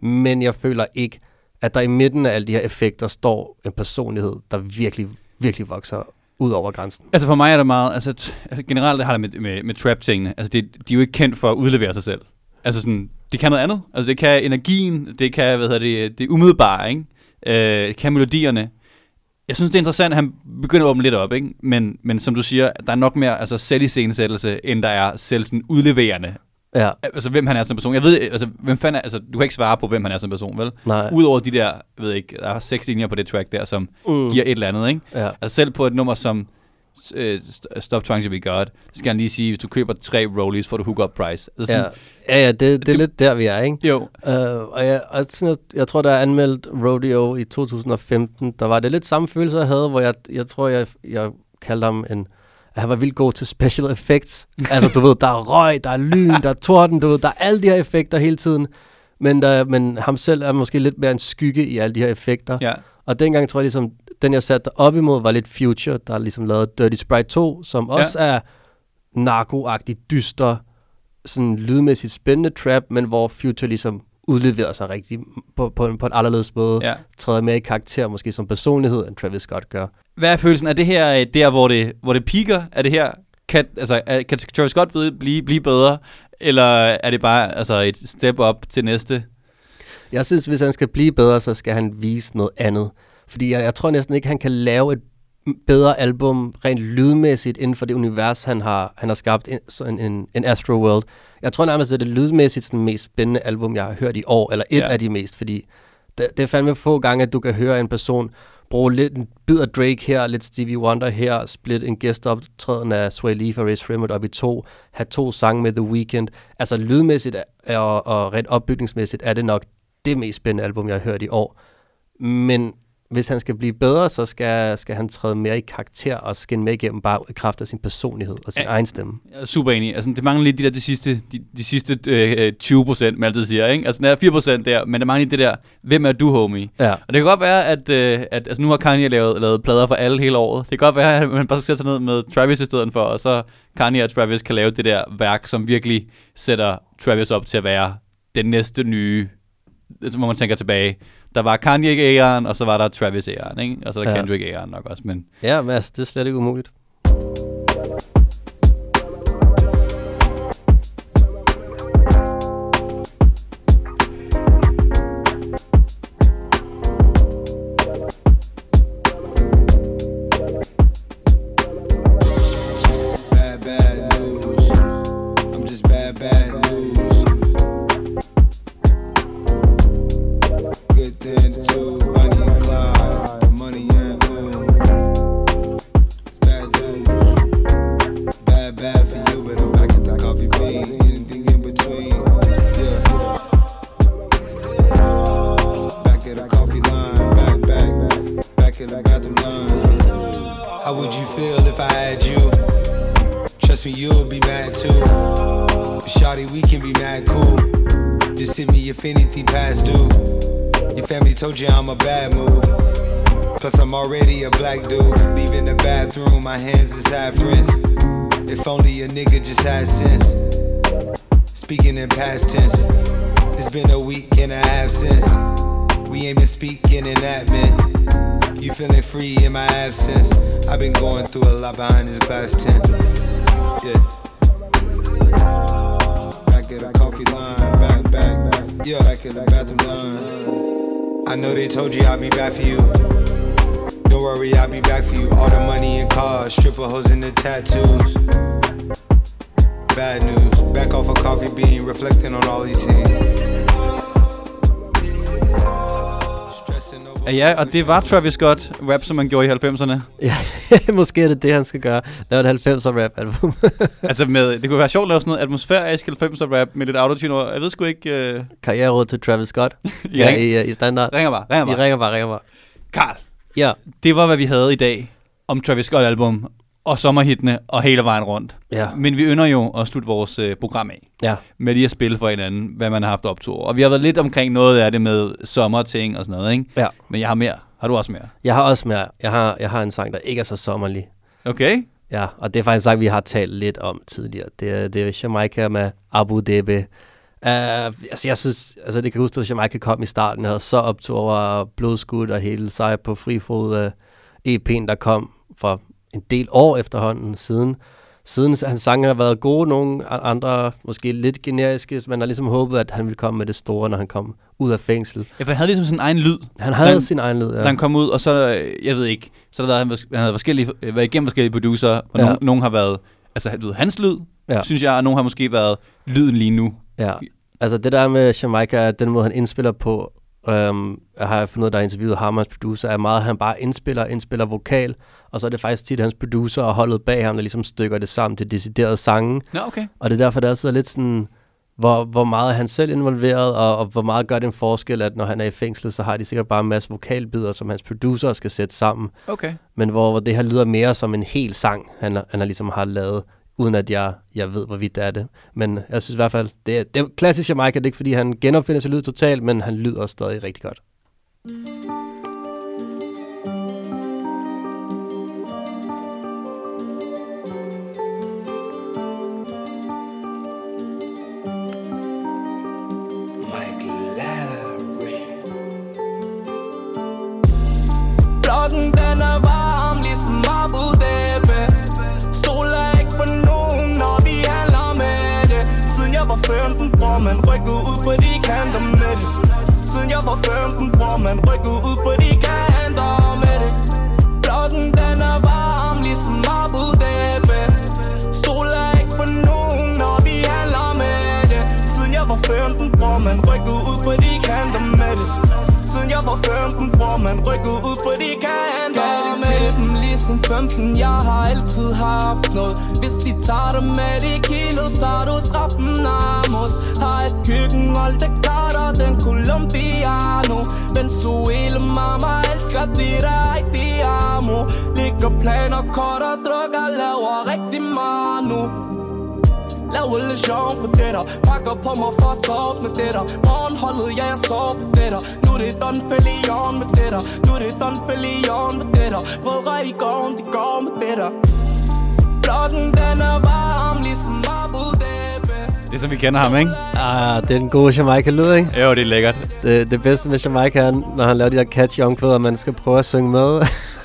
Men jeg føler ikke, at der i midten af alle de her effekter står en personlighed, der virkelig, virkelig vokser ud over grænsen.
Altså for mig er det meget, altså, t- altså generelt har det med, med, med trap-tingene, altså det, de er jo ikke kendt for at udlevere sig selv. Altså sådan, det kan noget andet. Altså det kan energien, det kan, hvad hedder det, det umiddelbare, ikke? Øh, det kan melodierne. Jeg synes, det er interessant, at han begynder at åbne lidt op, ikke? Men, men som du siger, der er nok mere altså, selviscenesættelse, end der er selv sådan udleverende.
Ja,
Altså, hvem han er som person. Jeg ved, altså, hvem fanden er, altså, du kan ikke svare på, hvem han er som person, vel?
nej.
Udover de der, jeg ved ikke, der er seks linjer på det track der, som
Mm.
giver et eller andet, ikke?
Ja.
Altså selv på et nummer som øh, St- Stop Trying to Be God, så skal han lige sige, hvis du køber tre rollies, får du hook-up price. Altså
Ja,
sådan,
ja, ja det, det er
Du-
lidt der, vi er, ikke?
Jo,
Uh, og jeg, og sådan, jeg, jeg tror, der er anmeldt Rodeo i 2015. Der var det lidt samme følelse, jeg havde, hvor jeg, jeg tror, jeg, jeg kaldte ham en... At han var vildt god til special effects. altså, du ved, der er røg, der er lyn, der er torden, du ved, der er alle de her effekter hele tiden. Men, der, men ham selv er måske lidt mere en skygge i alle de her effekter.
ja.
Og dengang tror jeg ligesom, den jeg satte op imod, var lidt Future, der ligesom lavede Dirty Sprite 2, som
Ja.
også er narkoagtigt dyster, sådan lydmæssigt spændende trap, men hvor Future ligesom udleverer sig rigtig på, på, en, på en anderledes måde,
ja.
træder mere i karakter måske som personlighed, end Travis Scott gør.
Hvad er følelsen? Er det her øh, der, hvor det, hvor det piker? Er det her, kan, altså, er, kan Travis Scott blive, blive, blive bedre? Eller er det bare altså, et step up til næste?
Jeg synes, hvis han skal blive bedre, så skal han vise noget andet. Fordi jeg, jeg tror næsten ikke, han kan lave et bedre album rent lydmæssigt inden for det univers, han har, han har skabt, en, en, en Astro World. Jeg tror nærmest, at det er lydmæssigt sådan, mest spændende album, jeg har hørt i år, eller et
Ja.
af de mest, fordi det, det er fandme få gange, at du kan høre en person bruge lidt en bid af Drake her, lidt Stevie Wonder her, split en gæsteoptræden af Sway Lee fra Race Fremont op i to, have to sange med The Weeknd. Altså lydmæssigt og, og rent opbygningsmæssigt er det nok det mest spændende album, jeg har hørt i år. Men hvis han skal blive bedre, så skal, skal han træde mere i karakter og skinne med igennem bare i kraft af sin personlighed og sin
Ja.
egen stemme.
Jeg er super enig. Altså, det mangler lidt de der de sidste, de, de sidste øh, 20 procent, man altid siger. Ikke? Altså, den er 4 procent der, men der mangler det der, hvem er du, homie?
Ja.
Og det kan godt være, at, øh, at altså, nu har Kanye lavet, lavet plader for alle hele året. Det kan godt være, at man bare skal sætte sig ned med Travis i stedet for, og så Kanye og Travis kan lave det der værk, som virkelig sætter Travis op til at være den næste nye, hvor man tænker tilbage. Der var Kanye æren, og så var der Travis æren, ikke? Og så er der
Ja.
Kendrick æren nok også, men
Ja, men altså, det er slet ikke umuligt.
Tattoos. Bad news, back off a coffee bean, reflecting on all. Stressing over
Ja, og det var Travis Scott rap, som man gjorde i 90'erne.
Ja, måske er det det, han skal gøre. Lave et 90'er rap album.
altså med, det kunne være sjovt at lave sådan noget atmosfærisk 90'er rap med lidt autotune. Jeg ved sgu ikke... Uh...
Karriereråd til Travis Scott.
I
ja,
ring-
i, uh, i standard.
Ringer bare, ringer
I
bare.
ringer bare, ringer bare.
Karl,
Ja,
det var, hvad vi havde i dag om Travis Scott album og sommerhittene og hele vejen rundt.
ja,
Men vi ynder jo at slutte vores øh, program af
ja.
med lige at spille for hinanden, hvad man har haft optur. Og vi har været lidt omkring noget af det med sommerting og sådan noget, ikke?
Ja.
Men jeg har mere. Har du også mere?
Jeg har også mere. Jeg har, jeg har en sang, der ikke er så sommerlig.
Okay.
Ja, og det er faktisk en sang, vi har talt lidt om tidligere. Det er, det er Jamaica med Abu Dhabi. Uh, altså, jeg synes, altså, det kan huske, at Jamaica kom i starten. Havde så optur over blodskud og hele sig på frifod uh, EP'en, der kom for en del år efterhånden siden. Siden hans sange har været gode, nogle andre måske lidt generiske, men har ligesom håbet, at han ville komme med det store, når han kom ud af fængsel.
Ja, for han havde ligesom sin egen lyd,
Han havde
Han-
sin egen lyd,
ja. da han kom ud, og så, øh, jeg ved ikke, så der været, han, han havde forskellige, været igennem forskellige producer, og
Ja.
nogen, nogen har været, altså du ved, hans lyd,
Ja.
synes jeg, og nogen har måske været lyden lige nu.
Ja, altså det der med Jamaica, den måde han indspiller på, øhm, jeg har fundet ud af, der har interviewet ham, hans producer, er meget, han bare indspiller, indspiller vokal, og så er det faktisk tit hans producer og holdet bag ham, der ligesom stykker det sammen til deciderede sange,
Nå, okay.
og det er derfor, der er så lidt sådan, hvor, hvor meget er han selv involveret, og, og hvor meget gør det en forskel, at når han er i fængsel, så har de sikkert bare en masse vokalbidder, som hans producer skal sætte sammen,
Okay.
men hvor, hvor det her lyder mere som en hel sang, han, han ligesom har lavet, uden at jeg, jeg ved, hvorvidt det er det. Men jeg synes i hvert fald, det er, det er klassisk Jamaica, det er ikke fordi, han genopfinder sig lyd totalt, men han lyder stadig rigtig godt.
Mm. Bror man rykket ud på de kanter med det Siden jeg var 15, bror man rykket ud på de kanter med det Blokken den er varm, ligesom Abu Dhabi Stoler ikke på nogen, når vi handler med det Siden jeg var 15, bror man rykket var 15, bror. Man rykket ud på de kanter. Gav det til dem. ligesom 15, jeg har altid haft noget. Hvis de tager dig med de kilo, så er du straffen Amos Har et køkken, hold det cutter, den Colombiano. Venezuela, mama, elsker dit di amo Ligger planer, kort og drukker, laver rigtig meget nu Laver lidt sjov på det der. Pakker på mig for at op med det der. Morgenholdet, ja jeg sov på det der Er det Don Pelion med det der er det Don Pelion med det der Brødre i gården, de går med det der Blokken den er varm, ligesom Abu Dhabi
Det er som vi kender ham, ikke?
Ah, det er den gode Jamaica-lyd, ikke?
Jo, det er lækkert.
Det, det bedste med Jamaica er, når han laver de der catchy omkvæder, man skal prøve at synge med.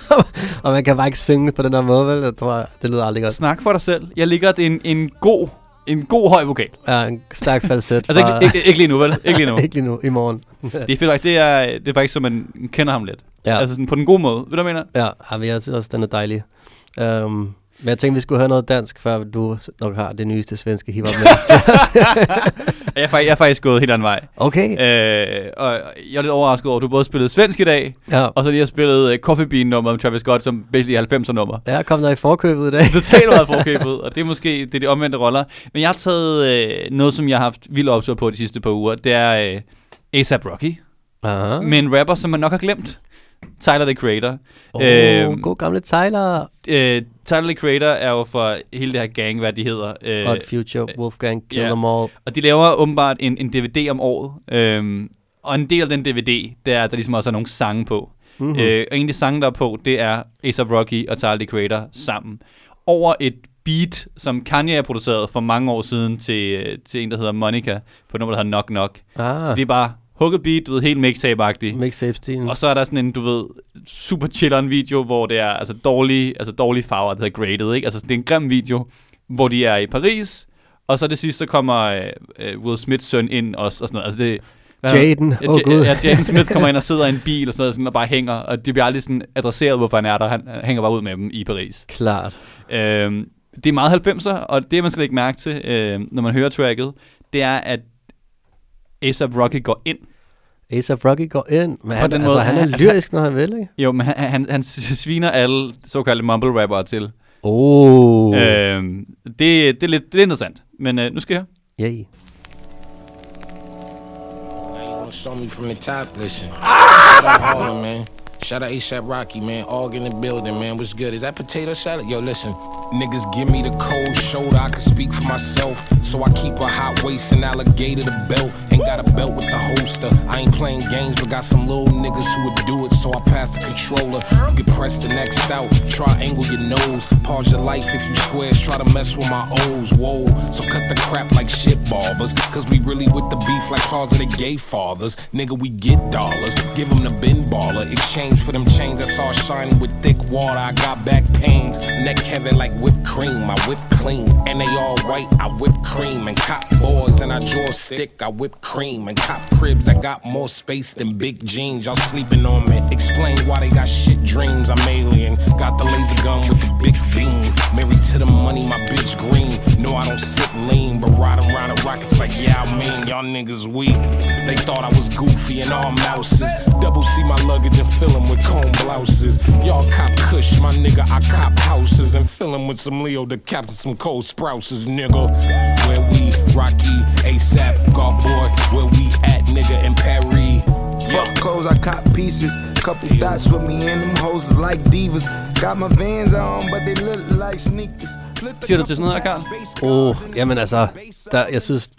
og man kan bare ikke synge på den der måde, vel? Jeg tror, det lyder aldrig godt.
Snak for dig selv. Jeg ligger en, en god en god høj vokal.
Ja, en stærk falset.
Altså ikke, ikke, ikke lige nu, vel? Ikke lige nu.
ikke lige nu, i morgen.
Det er fedt faktisk, det er, det er faktisk, så man kender ham lidt.
Ja.
Altså sådan på den gode måde. Ved du, hvad jeg mener?
Ja, ja, jeg synes også, den er dejlig. Um, men jeg tænkte, vi skulle høre noget dansk, før du nok har det nyeste svenske hiphop med.
Jeg er, faktisk, jeg er faktisk gået helt anden vej.
okay.
Øh, og jeg er lidt overrasket over, at du både spillede svensk i dag,
Ja.
og så lige har spillet uh, Coffee Bean nummer om Travis Scott, som basically er 90'er nummer.
Jeg er kommet der i forkøbet i dag.
Totalt meget forkøbet, og det er måske det er de omvendte roller. Men jeg har taget øh, noget, som jeg har haft vild optur på de sidste par uger. Det er øh, A$AP Rocky,
Aha.
med en rapper, som man nok har glemt. Tyler, the Creator.
Oh,
Øhm,
god gamle Tyler.
Øh, Tyler, Creator er jo for hele det her gang, hvad de hedder. Øh,
Hot Future, Wolfgang, Kill
ja.
Them All.
Og de laver åbenbart en, en DVD om året. Øhm, og en del af den DVD, det er, der ligesom også er nogle sange på. Mm-hmm. Øh, og en af de sange, der er på, det er A$AP Rocky og Tyler, the Creator sammen. Over et beat, som Kanye har produceret for mange år siden til, øh, til en, der hedder Monica, på nummer, der hedder Knock Knock.
Ah.
Så det er bare hugget beat, du ved, helt mixtape-agtigt.
Mixtape-stilen.
Og så er der sådan en, du ved, super chilleren video, hvor det er altså dårlige, altså dårlige farver, det hedder graded, ikke? Altså det er en grim video, hvor de er i Paris, og så det sidste kommer øh, øh, Will Smiths søn ind også, og sådan noget. Altså det,
Jaden,
ja,
åh,
Ja,
Gud.
ja, Jaden Smith kommer ind og sidder i en bil og sådan, noget, sådan og bare hænger, og det bliver aldrig sådan adresseret, hvorfor han er der. Han, han hænger bare ud med dem i Paris.
Klart.
Øhm, det er meget 90'er, og det man skal lægge mærke til, øh, når man hører tracket, det er, at A$AP Rocky går ind.
A$AP Rocky går ind, men
På
han,
den
altså,
måde,
han er
han- altså,
lyrisk, når han vil, ikke?
Jo, men han, han, han sviner alle såkaldte mumble rappere til.
Oh.
Øhm, det, det, er lidt, det er interessant, men øh, nu skal jeg høre.
Yay.
Show me from the top, listen. Out Harlem, man. Shout out ASAP Rocky, man. All in the building, man. What's good? Is that potato salad? Yo, listen. Niggas give me the cold shoulder, I can speak for myself. So I keep a hot waist and alligator the belt. Ain't got a belt with the holster. I ain't playing games, but got some little niggas who would do it. So I pass the controller. You can press the next out. Triangle your nose. Pause your life if you squares. Try to mess with my O's. Whoa. So cut the crap like shit barbers. Cause we really with the beef like the gay fathers. Nigga, we get dollars. Give them the bin baller. Exchange for them chains that's all shiny with thick water. I got back pains. Neck heavy like whipped cream. I whip clean. And they all white. I whip cream. And cop boards and I draw stick. I whip cream. And cop cribs. I got more space than big jeans. Y'all sleeping on me. Explain why they got shit dreams. I'm alien. Got the laser gun with the big beam. Married to the money, my bitch green. No, I don't sit lean, but ride around the rockets like, yeah, I mean, y'all niggas weak. They thought I was goofy and all mouses. Double C my luggage and fill 'em with comb blouses. Y'all cop kush, my nigga, I cop houses and fill 'em with some Leo DeCaps and some cold sprouses, nigga. Where we, Rocky, ASAP, golf boy, where we at, nigga, in Paris.
Fuck clothes, I cop pieces. Couple dots with me and them hoes like divas. Got my vans on, but they look like sneakers.
Siger du til sådan noget,
couple
Karl?
Åh, oh, jamen altså, der, jeg synes,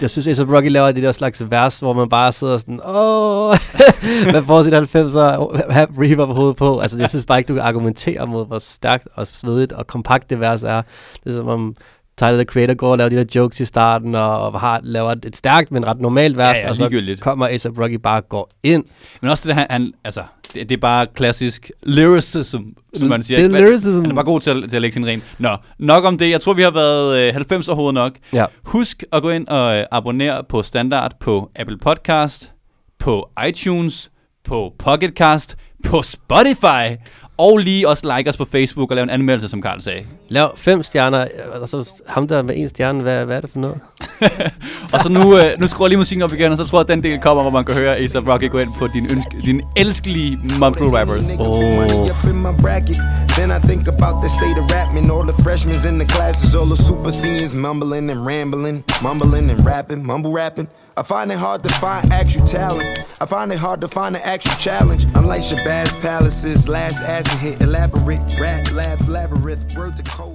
jeg synes, A$AP Rocky laver det der slags vers, hvor man bare sidder sådan, åh, man får sit 90'er have reverb på hovedet på. Altså, jeg synes bare ikke, du kan argumentere mod, hvor stærkt og svedigt og kompakt det vers er. Det er som om Tyler, the Creator, går og laver de der jokes i starten, og har, laver et stærkt, men ret normalt vers,
Ja, ja,
og så kommer A$AP Rocky bare og går ind.
Men også det der, han, han altså, det, det er bare klassisk lyricism, som man siger.
Det er lyricism.
Han er bare god til, at- til at lægge sin rim. Nå, nok om det. Jeg tror, vi har været øh, 90 overhovedet nok.
Ja.
Husk at gå ind og øh, abonnere på Standard på Apple Podcast, på iTunes, på Pocketcast, på Spotify, og lige også like os på Facebook og lave en anmeldelse, som Karl sagde.
Lav fem stjerner, og så ham der med en stjerne, hvad, hvad er det for noget?
Og så nu, øh, nu skruer jeg lige musikken op igen, og så tror jeg, at den del kommer, hvor man kan høre A$AP Rocky gå ind på din, ønske, din elskelige mumble rappers.
Money up in my bracket. Then I think about the state of rap, man. All the freshmen in the classes, all the super seniors mumbling and rambling, mumbling and rapping, mumble rapping. I find it hard to find actual talent. I find it hard to find an actual challenge. I'm like Shabazz Palaces, last acid hit, elaborate rap labs, labyrinth, word to code.